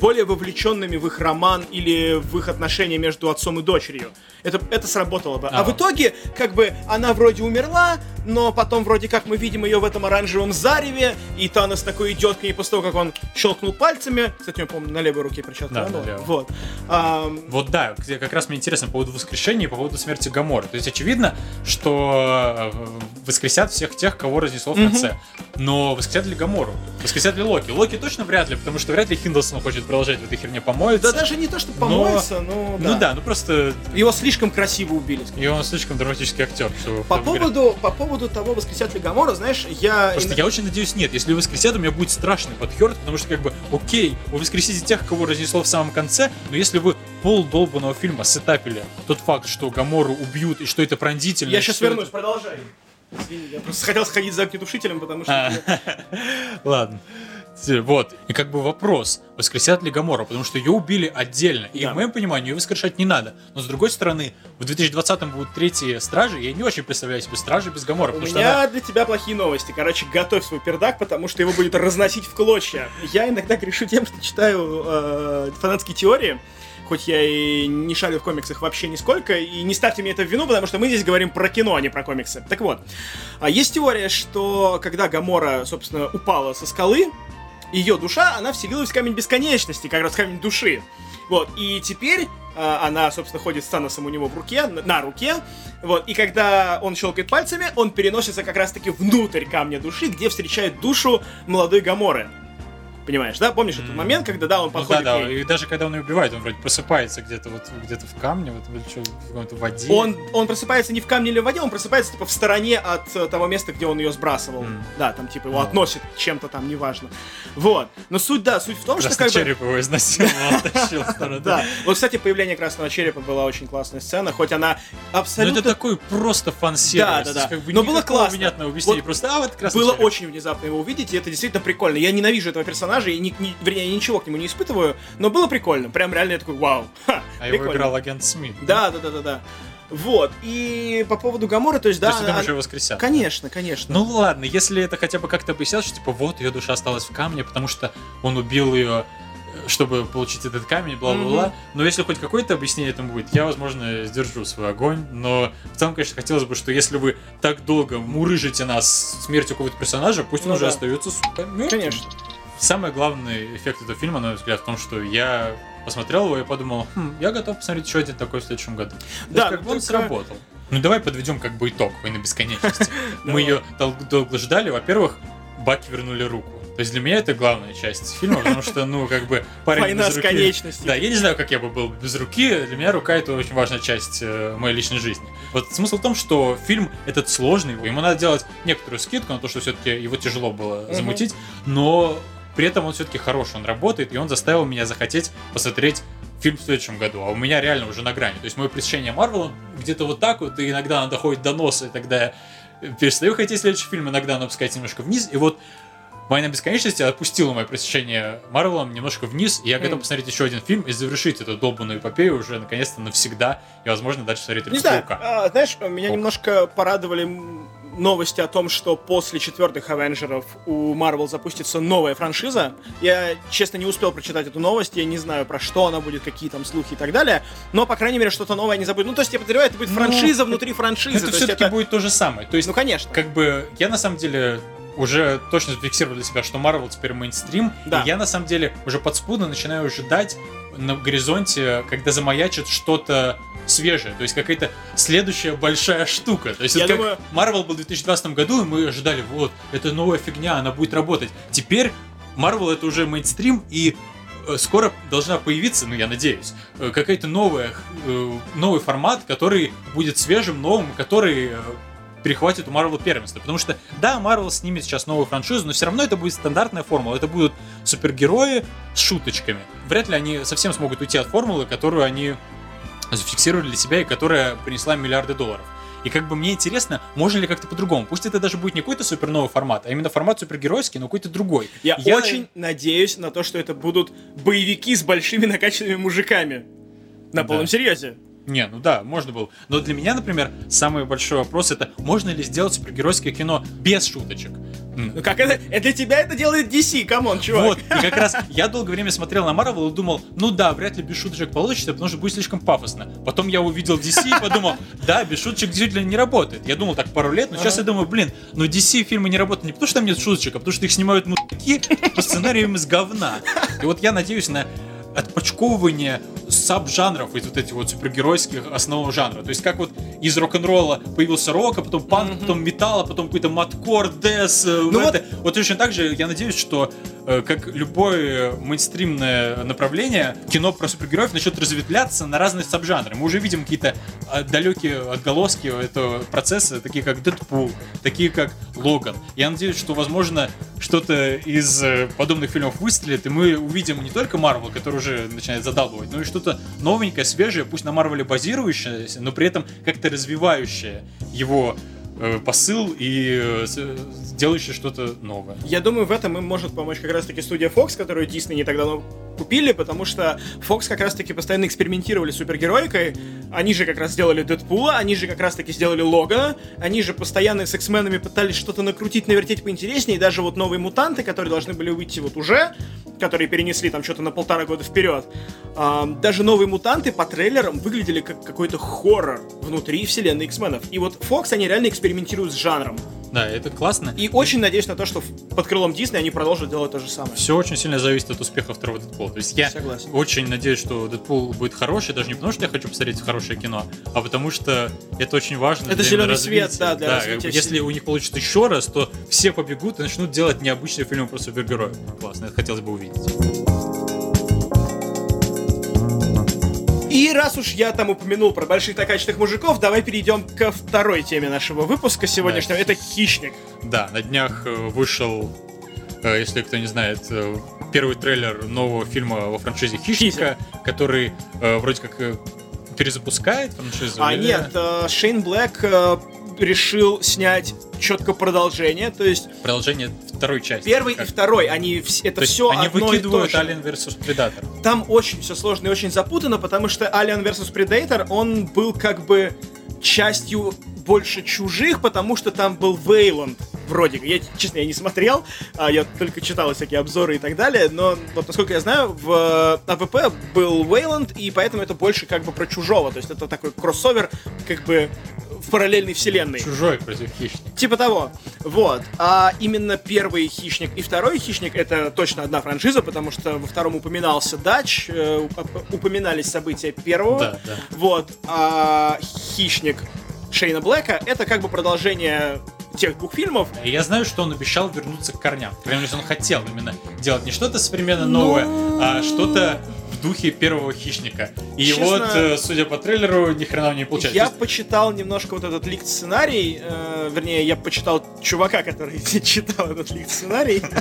B: более вовлеченными в их роман или в их отношения между отцом и дочерью. Это, это сработало бы. А,
A: А.
B: в итоге, как бы, она вроде умерла, но потом вроде как мы видим ее в этом оранжевом зареве, и Танос такой идет к ней после того, как он щелкнул пальцами. Кстати, я помню, на левой руке перчатка.
A: Да, левой.
B: Вот. Ам,
A: Вот да, как раз мне интересно по поводу воскрешения и по поводу смерти Гаморы. То есть очевидно, что э, воскресят всех тех, кого разнесло в конце. Но воскресят ли Гамору? Воскресят ли Локи? Локи точно вряд ли, потому что вряд ли Хиндлсон хочет продолжать в этой херне помоиться.
B: Да даже не то, что
A: Но-
B: помоется, но...
A: Ну да, ну просто
B: Его слишком красиво убили. скажем.
A: и он слишком драматический актер.
B: По поводу, по поводу того, воскресят ли Гамора, знаешь, я...
A: Что я очень надеюсь, нет. Если воскресят, у меня будет страшный подхерт, потому что, как бы, окей, вы воскресите тех, кого разнесло в самом конце, но если вы пол долбанного фильма сетапили тот факт, что Гамору убьют, и что это пронзительно...
B: Я сейчас вернусь,
A: это-
B: продолжай. Извини, я просто хотел сходить за огнетушителем, потому что...
A: А. Ладно. Т- Вот. И как бы вопрос, воскресят ли Гамору, потому что ее убили отдельно. И
B: Да.
A: в моем понимании ее воскрешать не надо. Но с другой стороны, в 2020-м будут третьи стражи, я не очень представляю себе стражи без Гамора,
B: У
A: потому что
B: меня
A: она...
B: для тебя плохие новости. Короче, готовь свой пердак, потому что его будет разносить в клочья. Я иногда грешу тем, что читаю э, фанатские теории. Хоть я и не шарю в комиксах вообще нисколько, и не ставьте мне это в вину, потому что мы здесь говорим про кино, а не про комиксы. Так вот, а есть теория, что когда Гамора, собственно, упала со скалы, ее душа, она вселилась в камень бесконечности, как раз камень души. Вот, и теперь а, она, собственно, ходит с Таносом у него в руке, на, руке, вот, и когда он щелкает пальцами, он переносится как раз-таки внутрь камня души, где встречает душу молодой Гаморы. Понимаешь, да? Помнишь этот
A: М.
B: момент, когда, да, он
A: Ну да,
B: подходит
A: да,
B: ней?
A: и даже когда он ее убивает, он вроде просыпается где-то вот где-то в камне, вот или что, в какой-то воде.
B: Он, он просыпается не в камне или в воде, он просыпается типа в стороне от э, того места, где он ее сбрасывал.
A: М.
B: Да, там типа его
A: Ну.
B: относит чем-то там, неважно. Вот. Но суть, да, суть в том, что
A: Красный
B: как бы...
A: череп его изнасиловал, оттащил сторону.
B: Да. Вот, кстати, появление Красного Черепа была очень классная сцена, хоть она
A: Ну
B: абсолютно...
A: это такой просто фан-сервис.
B: Да, да, да.
A: Как бы
B: Но было классно.
A: понятного объяснения, просто, а вот красный
B: Было очень внезапно его увидеть, и это действительно прикольно. Я ненавижу этого персонажа, персонажа, и ни, ни, вернее, ничего к нему не испытываю, но было прикольно. Прям реально я такой, вау. Ха,
A: А
B: прикольно.
A: его играл агент Смит.
B: Да, да, да, да, да. Вот. И по поводу Гаморы, то есть,
A: То
B: да.
A: есть это
B: она-
A: уже воскресят.
B: Конечно, конечно.
A: Ну ладно, если это хотя бы как-то объяснялось, что типа вот ее душа осталась в камне, потому что он убил ее, э, чтобы получить этот камень, бла-бла-бла.
B: Мгм.
A: Но если хоть какое-то объяснение этому будет, я, возможно, сдержу свой огонь. Но в целом, конечно, хотелось бы, что если вы так долго мурыжите нас смертью какого-то персонажа, пусть он
B: Ну
A: уже
B: да.
A: остается, сука, мертвым.
B: Конечно.
A: Самый главный эффект этого фильма, на мой взгляд, в том, что я посмотрел его и подумал, «Хм, я готов посмотреть еще один такой в следующем году.
B: Да,
A: есть, как бы он
B: только-
A: сработал. Ну давай подведем как бы итог «Войны бесконечности». Мы ее дол- долго ждали. Во-первых, Баки вернули руку. То есть для меня это главная часть фильма, потому что, ну, как бы парень
B: Война
A: без руки-
B: конечностью.
A: Да, я не знаю, как я бы был без руки. Для меня рука это очень важная часть э, моей личной жизни. Вот смысл в том, что фильм этот сложный, ему надо делать некоторую скидку на то, что все-таки его тяжело было замутить, но при этом он все-таки хорош, он работает, и он заставил меня захотеть посмотреть фильм в следующем году, а у меня реально уже на грани. То есть мое пресыщение Марвелом где-то вот так вот, и иногда оно доходит до носа, и тогда я перестаю хотеть следующий фильм, иногда оно опускается немножко вниз, и вот Война бесконечности отпустила мое пресыщение Марвелом немножко вниз, и я готов посмотреть еще один фильм и завершить эту долбанную эпопею уже наконец-то навсегда, и, возможно, дальше смотреть
B: Не знаю, а, знаешь, меня
A: Ок.
B: немножко порадовали новости о том, что после четвертых Авенджеров у Marvel запустится новая франшиза. Я, честно, не успел прочитать эту новость, я не знаю, про что она будет, какие там слухи и так далее, но, по крайней мере, что-то новое не забудет. Ну, то есть, я подозреваю, это будет
A: Ну,
B: франшиза внутри франшизы.
A: Это все-таки
B: это-
A: будет то же самое. То есть,
B: Ну, конечно.
A: как бы, я на самом деле уже точно зафиксировал для себя, что Марвел теперь мейнстрим,
B: Да.
A: и я на самом деле уже подспудно начинаю ожидать на горизонте, когда замаячит что-то свежее, то есть какая-то следующая большая штука. То есть
B: Я
A: это как
B: думаю-
A: Марвел был в 2020 году, и мы ожидали, вот, это новая фигня, она будет работать. Теперь Марвел это уже мейнстрим, и э, скоро должна появиться, ну я надеюсь, э, какая-то новая, э, новый формат, который будет свежим, новым, который перехватит у Марвел первенство. Потому что, да, Марвел снимет сейчас новую франшизу, но все равно это будет стандартная формула. Это будут супергерои с шуточками. Вряд ли они совсем смогут уйти от формулы, которую они зафиксировали для себя и которая принесла миллиарды долларов. И как бы мне интересно, можно ли как-то по-другому. Пусть это даже будет не какой-то супер новый формат, а именно формат супергеройский, но какой-то другой.
B: Я, очень надеюсь на то, что это будут боевики с большими накачанными мужиками. На
A: Да.
B: полном серьезе.
A: Не, ну да, можно было. Но для меня, например, самый большой вопрос это, можно ли сделать супергеройское кино без шуточек?
B: Ну как это? Это для тебя это делает DC, come on, чувак.
A: Вот, и как раз я долгое время смотрел на Марвел и думал, ну да, вряд ли без шуточек получится, потому что будет слишком пафосно. Потом я увидел DC и подумал, да, без шуточек действительно не работает. Я думал так пару лет, но сейчас я думаю, блин, но DC фильмы не работают не потому, что там нет шуточек, а потому что их снимают мудаки по сценариям из говна. И вот я надеюсь на отпочковывание саб-жанров из вот этих вот супергеройских основного жанра. То есть как вот из рок-н-ролла появился рок, а потом панк,
B: Мгм.
A: потом металл, а потом какой-то маткор, дэс.
B: Ну
A: Ну
B: вот-
A: вот... точно так же я надеюсь, что э, как любое мейнстримное направление, кино про супергероев начнет разветвляться на разные саб-жанры. Мы уже видим какие-то э, далекие отголоски этого процесса, такие как Дэдпул, такие как Логан. Я надеюсь, что, возможно, что-то из э, подобных фильмов выстрелит, и мы увидим не только Марвел, который уже начинает задалбывать, но и что-то новенькое, свежее, пусть на Марвеле базирующееся, но при этом как-то развивающее его посыл и э, делающее что-то новое.
B: Я думаю, в этом им может помочь как раз-таки студия Fox, которую Disney не так давно купили, потому что Fox как раз-таки постоянно экспериментировали с супергероикой. Они же как раз сделали Дэдпула, они же как раз-таки сделали Логана, они же постоянно с X-менами пытались что-то накрутить, навертеть поинтереснее, и даже вот новые мутанты, которые должны были выйти вот уже, которые перенесли там что-то на полтора года вперед, ам, даже новые мутанты по трейлерам выглядели как какой-то хоррор внутри вселенной X-менов. И вот Fox, они реально экспериментируют с жанром.
A: Да, это классно.
B: И очень надеюсь на то, что под крылом Дисней они продолжат делать то же самое.
A: Все очень сильно зависит от успеха второго Дэдпула. То есть я
B: Согласен.
A: очень надеюсь, что Дэдпул будет хороший, даже не потому, что я хочу посмотреть хорошее кино, а потому что это очень важно.
B: Это
A: для
B: зеленый
A: развития.
B: свет, да, для развития
A: бы,
B: всей-
A: Если у них получится еще раз, то все побегут и начнут делать необычные фильмы про супергероев. Классно, это хотелось бы увидеть.
B: И раз уж я там упомянул про больших накачанных мужиков, давай перейдем ко второй теме нашего выпуска сегодняшнего.
A: Да.
B: Это «Хищник».
A: Да, на днях э, вышел, э, если кто не знает, э, первый трейлер нового фильма во франшизе Хищника, который э, вроде как перезапускает франшизу.
B: А
A: или-
B: нет, Шейн Блэк решил снять четко продолжение, то есть
A: Продолжение второй части.
B: первый
A: Как-
B: и второй, они это
A: То
B: все
A: они
B: одно и то
A: выкидывают
B: же.
A: Alien vs. Predator.
B: Там очень все сложно и очень запутано, потому что Alien vs. Predator, он был как бы частью больше чужих, потому что там был Вейланд. Вроде. Я, честно, я не смотрел, а, я только читал всякие обзоры и так далее, но вот насколько я знаю, в э, АВП был Вейланд, и поэтому это больше как бы про чужого. То есть это такой кроссовер как бы в параллельной вселенной.
A: Чужой против хищника.
B: Типа того. Вот. А именно первый хищник и второй хищник это точно одна франшиза, потому что во втором упоминался Дач, э, уп- упоминались события первого.
A: Да, да.
B: Вот. А хищник Шейна Блэка это как бы продолжение тех двух фильмов.
A: И я знаю, что он обещал вернуться к корням. По крайней мере, он хотел именно делать не что-то современно
B: Ну.
A: новое, а что-то в духе первого хищника. И
B: Честно,
A: вот, э, судя по трейлеру, ни хрена не получается.
B: Я
A: есть,
B: почитал немножко вот этот ликт сценарий, э, вернее, я почитал чувака, который читал этот ликт сценарий.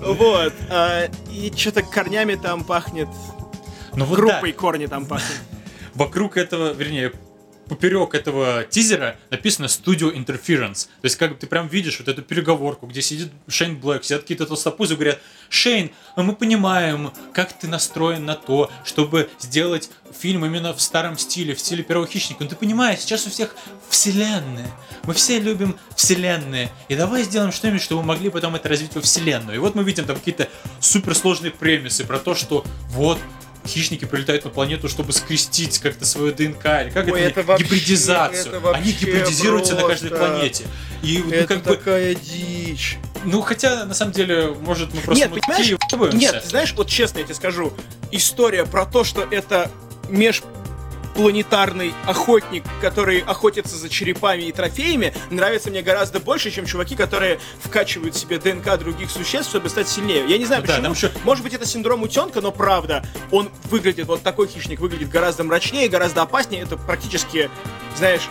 B: Вот. а, И что-то корнями там пахнет.
A: ну вот
B: Группой корни там пахнет.
A: вокруг этого, вернее, поперек этого тизера написано Studio Interference. То есть, как бы ты прям видишь вот эту переговорку, где сидит Шейн Блэк, сидят какие-то толстопузы говорят, Шейн, а мы понимаем, как ты настроен на то, чтобы сделать фильм именно в старом стиле, в стиле первого хищника. Но ты понимаешь, сейчас у всех вселенная. Мы все любим вселенные. И давай сделаем что-нибудь, чтобы мы могли потом это развить во вселенную. И вот мы видим там какие-то суперсложные премисы про то, что вот хищники прилетают на планету, чтобы скрестить как-то свою ДНК, или как
B: Ой,
A: это,
B: это вообще-
A: гибридизацию.
B: это вообще
A: Они гибридизируются на каждой
B: просто-
A: планете. И ну,
B: Это
A: как бы,
B: такая дичь.
A: ну хотя на самом деле, может, мы просто
B: Нет,
A: мы
B: понимаешь? Нет, ты знаешь, вот честно я тебе скажу, история про то, что это межпланетарный охотник, который охотится за черепами и трофеями, нравится мне гораздо больше, чем чуваки, которые вкачивают себе ДНК других существ, чтобы стать сильнее. Я не знаю,
A: Ну да,
B: почему.
A: там ещё-
B: Может быть, это синдром утенка, но правда, он выглядит, вот такой хищник выглядит гораздо мрачнее, гораздо опаснее. Это практически, знаешь,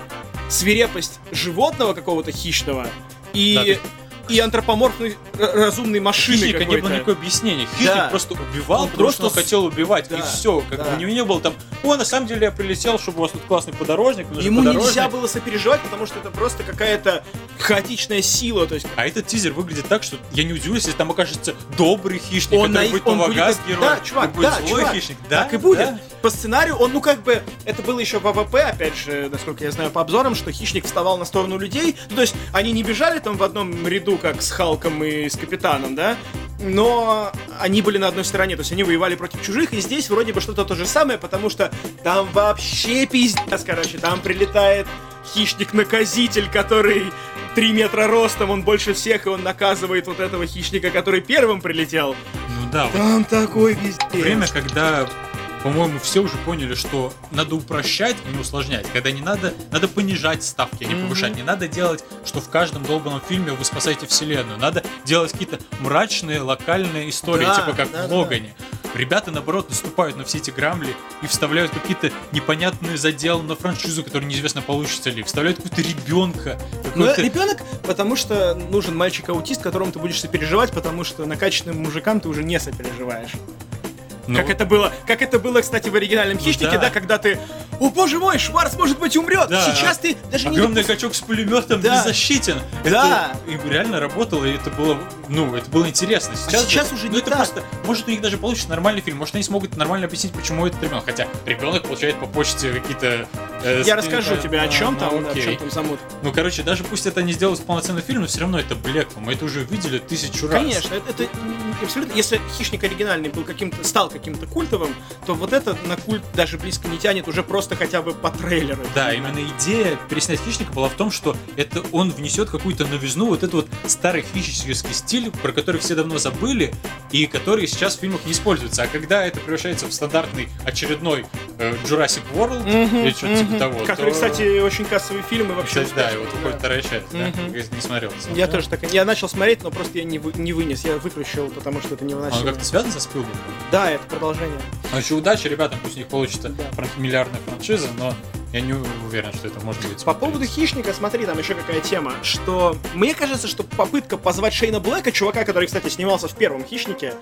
B: свирепость животного какого-то хищного и,
A: Да,
B: и антропоморфной р- разумной машины
A: Хищника не было никакого объяснения. Хищник
B: Да.
A: просто убивал,
B: Он
A: он
B: просто с-
A: хотел убивать.
B: Да,
A: И все. Как
B: да.
A: бы у него не было там, о, на самом деле я прилетел, чтобы у вас тут классный подорожник.
B: Ему
A: подорожник».
B: нельзя было сопереживать, потому что это просто какая-то хаотичная сила. То есть
A: А этот тизер выглядит так, что я не удивлюсь, если там окажется добрый хищник,
B: он,
A: который
B: на-
A: будет
B: он
A: помогать
B: будет...
A: герою.
B: Да, чувак,
A: будет
B: да,
A: злой
B: чувак.
A: хищник. Да,
B: Так и будет.
A: да.
B: По сценарию он, ну как бы, это было еще в АВП, опять же, насколько я знаю по обзорам, что хищник вставал на сторону людей. Ну, то есть они не бежали там в одном ряду, как с Халком и с Капитаном, да? Но они были на одной стороне, то есть они воевали против чужих, и здесь вроде бы что-то то же самое, потому что там вообще пиздец, короче, там прилетает хищник-наказитель, который 3 метра ростом, он больше всех, и он наказывает вот этого хищника, который первым прилетел.
A: Ну да, вот
B: Там такой пиздец.
A: время, когда, по-моему, все уже поняли, что надо упрощать, а не усложнять. Когда не надо, надо понижать ставки, а не повышать. Не надо делать, что в каждом долбанном фильме вы спасаете вселенную. Надо делать какие-то мрачные локальные истории,
B: Да,
A: типа как
B: да,
A: в
B: да.
A: Логане. Ребята, наоборот, наступают на все эти грамли и вставляют какие-то непонятные заделы на франшизу, которые неизвестно получится ли. Вставляют какого-то ребенка.
B: Ну, ребенок, потому что нужен мальчик-аутист, которому ты будешь сопереживать, потому что накачанным мужикам ты уже не сопереживаешь.
A: Ну,
B: Как это было, как это было, кстати, в оригинальном
A: Ну
B: хищнике,
A: да.
B: да. когда ты. О боже мой, Шварц, может быть, умрет!
A: Да.
B: Сейчас ты даже
A: Огромный
B: не. допус-
A: качок с пулеметом
B: Да.
A: беззащитен.
B: Да.
A: Это и реально работало, и это было, ну, это было интересно. Сейчас,
B: А сейчас
A: же-
B: уже
A: ну,
B: не
A: это
B: так.
A: просто, может, у них даже получится нормальный фильм, может, они смогут нормально объяснить, почему этот ребенок. Хотя ребенок получает по почте какие-то. э,
B: Я расскажу тебе о
A: ну,
B: чем
A: ну,
B: там, да, о
A: окей.
B: чем там замут.
A: Ну, короче, даже пусть это не сделать полноценный фильм, но все равно это Блекло. Мы это уже видели тысячу раз.
B: Конечно, это, это абсолютно. Если хищник оригинальный был каким-то, стал каким-то культовым, то вот это на культ даже близко не тянет уже просто хотя бы по трейлеру.
A: Да, именно идея переснять хищника была в том, что это он внесет какую-то новизну, вот этот вот старый хищнический стиль, про который все давно забыли, и который сейчас в фильмах не используется. А когда это превращается в стандартный очередной э, Jurassic World
B: Мгм,
A: или что-то типа
B: мгм.
A: того,
B: Который,
A: то-
B: кстати, очень кассовый фильм и вообще
A: Кстати, да, и вот выходит вторая часть, да? Я не смотрел.
B: Я
A: смотрел?
B: тоже так. Я начал смотреть, но просто я не, вы- не вынес. Я выключил, потому что это
A: А Он
B: невыносимо.
A: как-то связан со Спилбергом?
B: Да, это продолжение.
A: А еще удачи ребятам, пусть у них получится
B: Да.
A: фран- миллиардная франшиза, но я не уверен, что это может быть.
B: По
A: смотреть.
B: поводу хищника, смотри, там еще какая тема, что мне кажется, что попытка позвать Шейна Блэка, чувака, который, кстати, снимался в первом хищнике,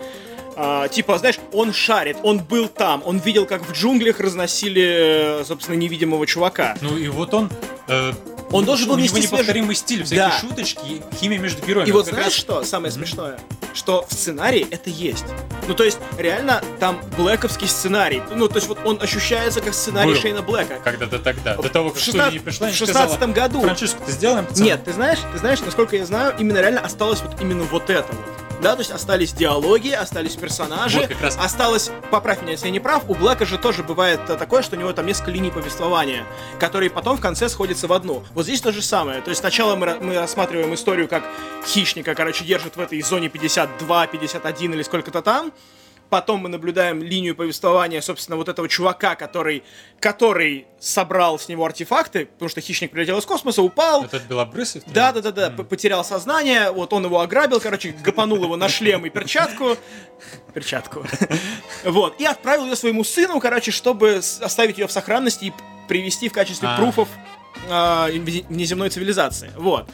B: а, типа, знаешь, он шарит, он был там, он видел, как в джунглях разносили, э, собственно, невидимого чувака.
A: Ну и вот он э,
B: Он должен был
A: у него
B: нести свежий-
A: неповторимый стиль, всякие
B: Да.
A: шуточки, химия между героями.
B: И вот
A: Как
B: знаешь
A: раз-
B: что самое смешное? Что в сценарии это есть. Ну, то есть, реально, там блэковский сценарий. Ну, то есть, вот он ощущается как сценарий
A: Был.
B: Шейна Блэка.
A: Когда-то тогда, до того,
B: В
A: как
B: 16
A: студия не пришла,
B: в
A: не сказала,
B: 16 году.
A: Франшизку-то сделаем, пацаны?»
B: Нет, ты знаешь, ты знаешь, насколько я знаю, именно реально осталось вот именно вот это вот. Да, то есть остались диалоги, остались персонажи,
A: Вот раз.
B: осталось, поправь меня, если я не прав, у Блэка же тоже бывает такое, что у него там несколько линий повествования, которые потом в конце сходятся в одну. Вот здесь то же самое. То есть сначала мы, мы рассматриваем историю, как хищника, короче, держат в этой зоне 52, 51 или сколько-то там, Потом мы наблюдаем линию повествования, собственно, вот этого чувака, который, который собрал с него артефакты, потому что хищник прилетел из космоса, упал,
A: этот белобрысый?
B: да, да, да, да, п- потерял сознание, вот он его ограбил, короче, гапанул его на шлем и перчатку. Перчатку. Вот. И отправил ее своему сыну, короче, чтобы оставить ее в сохранности и привести в качестве
A: А.
B: пруфов а, внеземной цивилизации. Вот.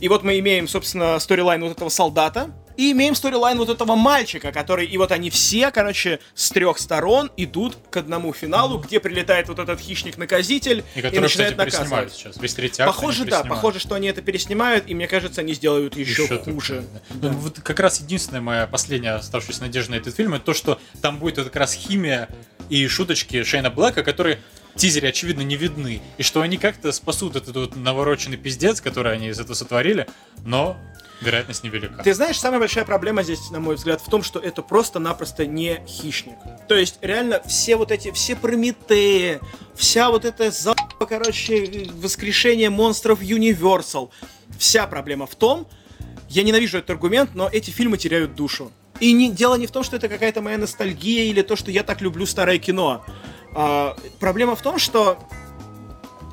B: И вот мы имеем, собственно, сторилайн вот этого солдата, и имеем сторилайн вот этого мальчика, который, и вот они все, короче, с трех сторон идут к одному финалу, где прилетает вот этот хищник-наказитель
A: И
B: и,
A: который,
B: начинает
A: кстати,
B: наказывать.
A: сейчас. Весь третий
B: Похоже, да, похоже, что они это переснимают, и мне кажется, они сделают еще,
A: Ещё
B: хуже.
A: так, да. Ну, вот как раз единственная моя последняя оставшаяся надежда на этот фильм, это то, что там будет вот как раз химия и шуточки Шейна Блэка, которые тизере, очевидно, не видны. И что они как-то спасут этот вот навороченный пиздец, который они из этого сотворили, но вероятность невелика.
B: Ты знаешь, самая большая проблема здесь, на мой взгляд, в том, что это просто-напросто не хищник. То есть, реально, все вот эти, все Прометеи, вся вот эта за... короче, воскрешение монстров Universal, вся проблема в том, я ненавижу этот аргумент, но эти фильмы теряют душу. И не, дело не в том, что это какая-то моя ностальгия или то, что я так люблю старое кино. А, проблема в том, что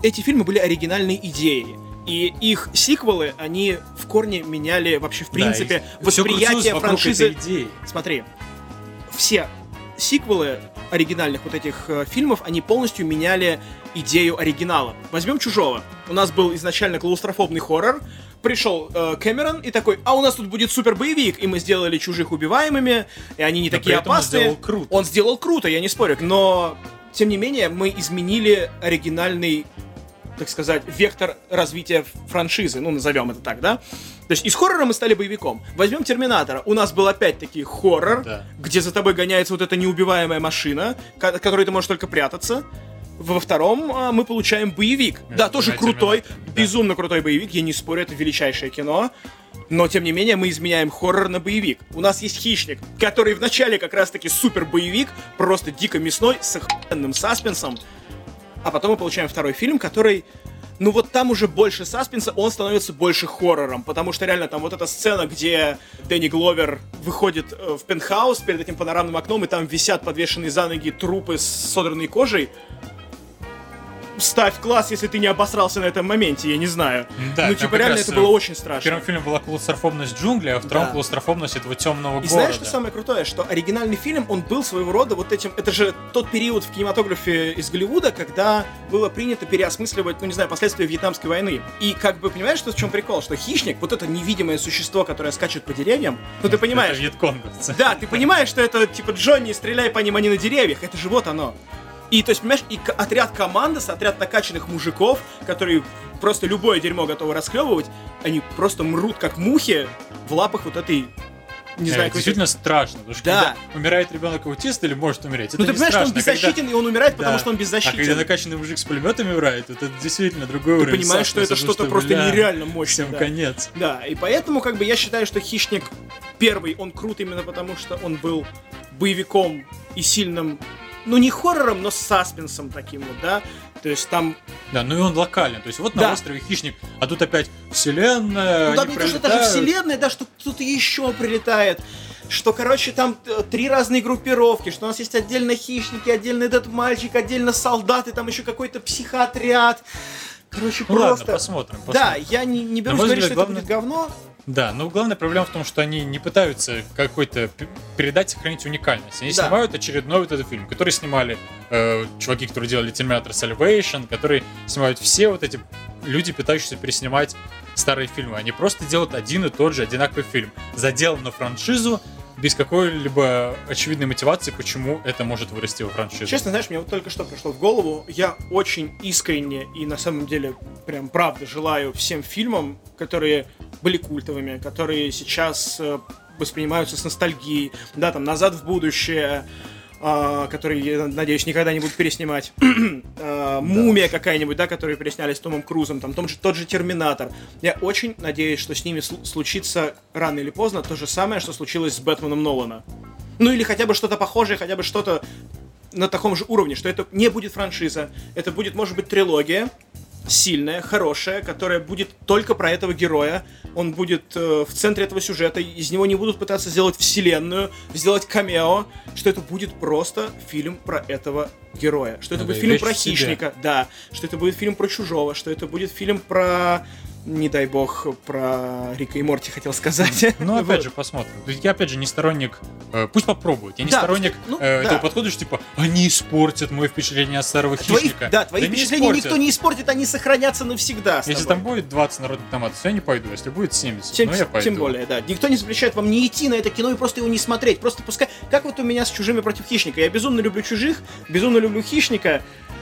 B: эти фильмы были оригинальной идеей. И их сиквелы, они в корне меняли вообще, в принципе,
A: Да,
B: восприятие франшизы. Смотри, все сиквелы оригинальных вот этих э, фильмов, они полностью меняли идею оригинала. Возьмем «Чужого». У нас был изначально клаустрофобный хоррор, пришел э, Кэмерон и такой, а у нас тут будет супер боевик, и мы сделали чужих убиваемыми, и они не
A: Но
B: такие
A: этом он
B: опасные.
A: сделал круто.
B: Он сделал круто, я не спорю, но тем не менее мы изменили оригинальный так сказать, вектор развития франшизы, ну, назовем это так, да? То есть из хоррора мы стали боевиком. Возьмем Терминатора. У нас был опять-таки хоррор,
A: Да.
B: где за тобой гоняется вот эта неубиваемая машина, от которой ты можешь только прятаться. Во втором а, мы получаем боевик.
A: Между
B: да, тоже
A: двумя
B: крутой,
A: да.
B: безумно крутой боевик, я не спорю, это величайшее кино. Но, тем не менее, мы изменяем хоррор на боевик. У нас есть хищник, который вначале как раз-таки супер боевик, просто дико мясной, с охуенным саспенсом. А потом мы получаем второй фильм, который... Ну вот там уже больше саспенса, он становится больше хоррором, потому что реально там вот эта сцена, где Дэнни Гловер выходит э, в пентхаус перед этим панорамным окном, и там висят подвешенные за ноги трупы с содранной кожей. Ставь класс, если ты не обосрался на этом моменте, я не знаю.
A: Да,
B: ну, типа, реально, это
A: э,
B: было очень
A: В
B: страшно.
A: первом фильме была клаустрофобность джунглей, а во втором
B: Да.
A: клаустрофобность этого темного
B: И
A: города.
B: знаешь, что самое крутое? Что оригинальный фильм, он был своего рода вот этим... Это же тот период в кинематографе из Голливуда, когда было принято переосмысливать, ну не знаю, последствия Вьетнамской войны. И как бы, понимаешь, что в чем прикол? Что хищник, вот это невидимое существо, которое скачет по деревьям, ну ты понимаешь...
A: Это вьетконговцы.
B: Да, ты понимаешь, что это типа Джонни, стреляй по ним, они на деревьях. Это же вот оно. И то есть, понимаешь, и отряд командос, отряд накачанных мужиков, которые просто любое дерьмо готовы расхлебывать, они просто мрут как мухи в лапах вот этой, не знаю,
A: это действительно страшно, потому что
B: Да.
A: когда умирает ребенок аутист или может умереть, это
B: Ну ты
A: не
B: понимаешь, что он
A: страшно, а когда-
B: беззащитен, и он умирает, потому
A: Да.
B: что он
A: А когда
B: беззащитен.
A: накачанный мужик с пулеметами умирает, это действительно другой
B: Ты
A: уровень
B: понимаешь, что это что-то просто
A: бля,
B: нереально мощное.
A: Всем
B: да.
A: конец.
B: Да, и поэтому, как бы, я считаю, что Хищник первый, он крут именно потому, что он был боевиком и сильным, ну, не хоррором, но с саспенсом таким вот, да. То есть там
A: Да, ну и он локален. То есть вот
B: Да.
A: на острове Хищник, а тут опять вселенная,
B: Ну, там не то, что даже вселенная, да, что кто-то еще прилетает. Что, короче, там три разные группировки, что у нас есть отдельно хищники, отдельно этот мальчик, отдельно солдаты, там еще какой-то психоотряд. Короче,
A: Ну
B: просто...
A: ладно, посмотрим.
B: Да,
A: посмотрим.
B: я не, не берусь говорить,
A: взгляд,
B: что это
A: главное-
B: будет говно.
A: Да, но главная проблема в том, что они не пытаются какой-то передать, сохранить уникальность. Они
B: Да.
A: снимают очередной вот этот фильм, который снимали э, чуваки, которые делали Терминатор Salvation, которые снимают все вот эти люди, пытающиеся переснимать старые фильмы. Они просто делают один и тот же одинаковый фильм. Задел на франшизу, без какой-либо очевидной мотивации, почему это может вырасти в франшизу.
B: Честно, знаешь, мне вот только что пришло в голову, я очень искренне и на самом деле прям правда желаю всем фильмам, которые были культовыми, которые сейчас э, воспринимаются с ностальгией, да, там «Назад в будущее», который, я надеюсь, никогда не будут переснимать. а, Мумия какая-нибудь, да, которую пересняли с Томом Крузом, там том же, тот же Терминатор. Я очень надеюсь, что с ними сл- случится рано или поздно то же самое, что случилось с Бэтменом Нолана. Ну или хотя бы что-то похожее, хотя бы что-то на таком же уровне, что это не будет франшиза, это будет, может быть, трилогия, сильная, хорошая, которая будет только про этого героя. Он будет э, в центре этого сюжета. Из него не будут пытаться сделать вселенную, сделать камео. Что это будет просто фильм про этого героя. Что это
A: Ну
B: будет фильм про хищника, да. Что это будет фильм про чужого. Что это будет фильм про не дай бог, про Рика и Морти хотел сказать.
A: Ну, опять же, посмотрим. Я, опять же, не сторонник... э, пусть попробуют. Я не
B: Да,
A: сторонник
B: ну,
A: э,
B: да.
A: этого подхода, что, типа, они испортят мое впечатление от старого
B: Твои,
A: хищника.
B: да, твои впечатления никто не испортит, они сохранятся навсегда.
A: Если там будет 20 народных томатов, я не пойду. Если будет 70,
B: Тем,
A: ну я пойду.
B: тем более, да. Никто не запрещает вам не идти на это кино и просто его не смотреть. Просто пускай... Как вот у меня с «Чужими против хищника». Я безумно люблю «Чужих», безумно люблю «Хищника»,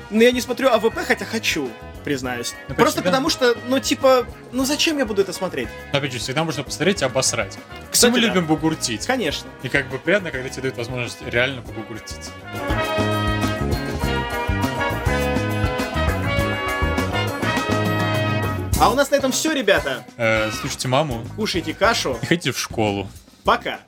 B: но я не смотрю АВП, хотя хочу, признаюсь.
A: Ну,
B: просто
A: всегда-
B: потому что, ну, типа, ну зачем я буду это смотреть?
A: Но, опять же, всегда можно посмотреть и обосрать.
B: Кстати,
A: мы
B: да.
A: любим бугуртить.
B: Конечно.
A: И как бы приятно, когда тебе дают возможность реально побугуртить.
B: А у нас на этом все, ребята.
A: Э, слушайте маму
B: Кушайте кашу.
A: и ходите в школу.
B: Пока.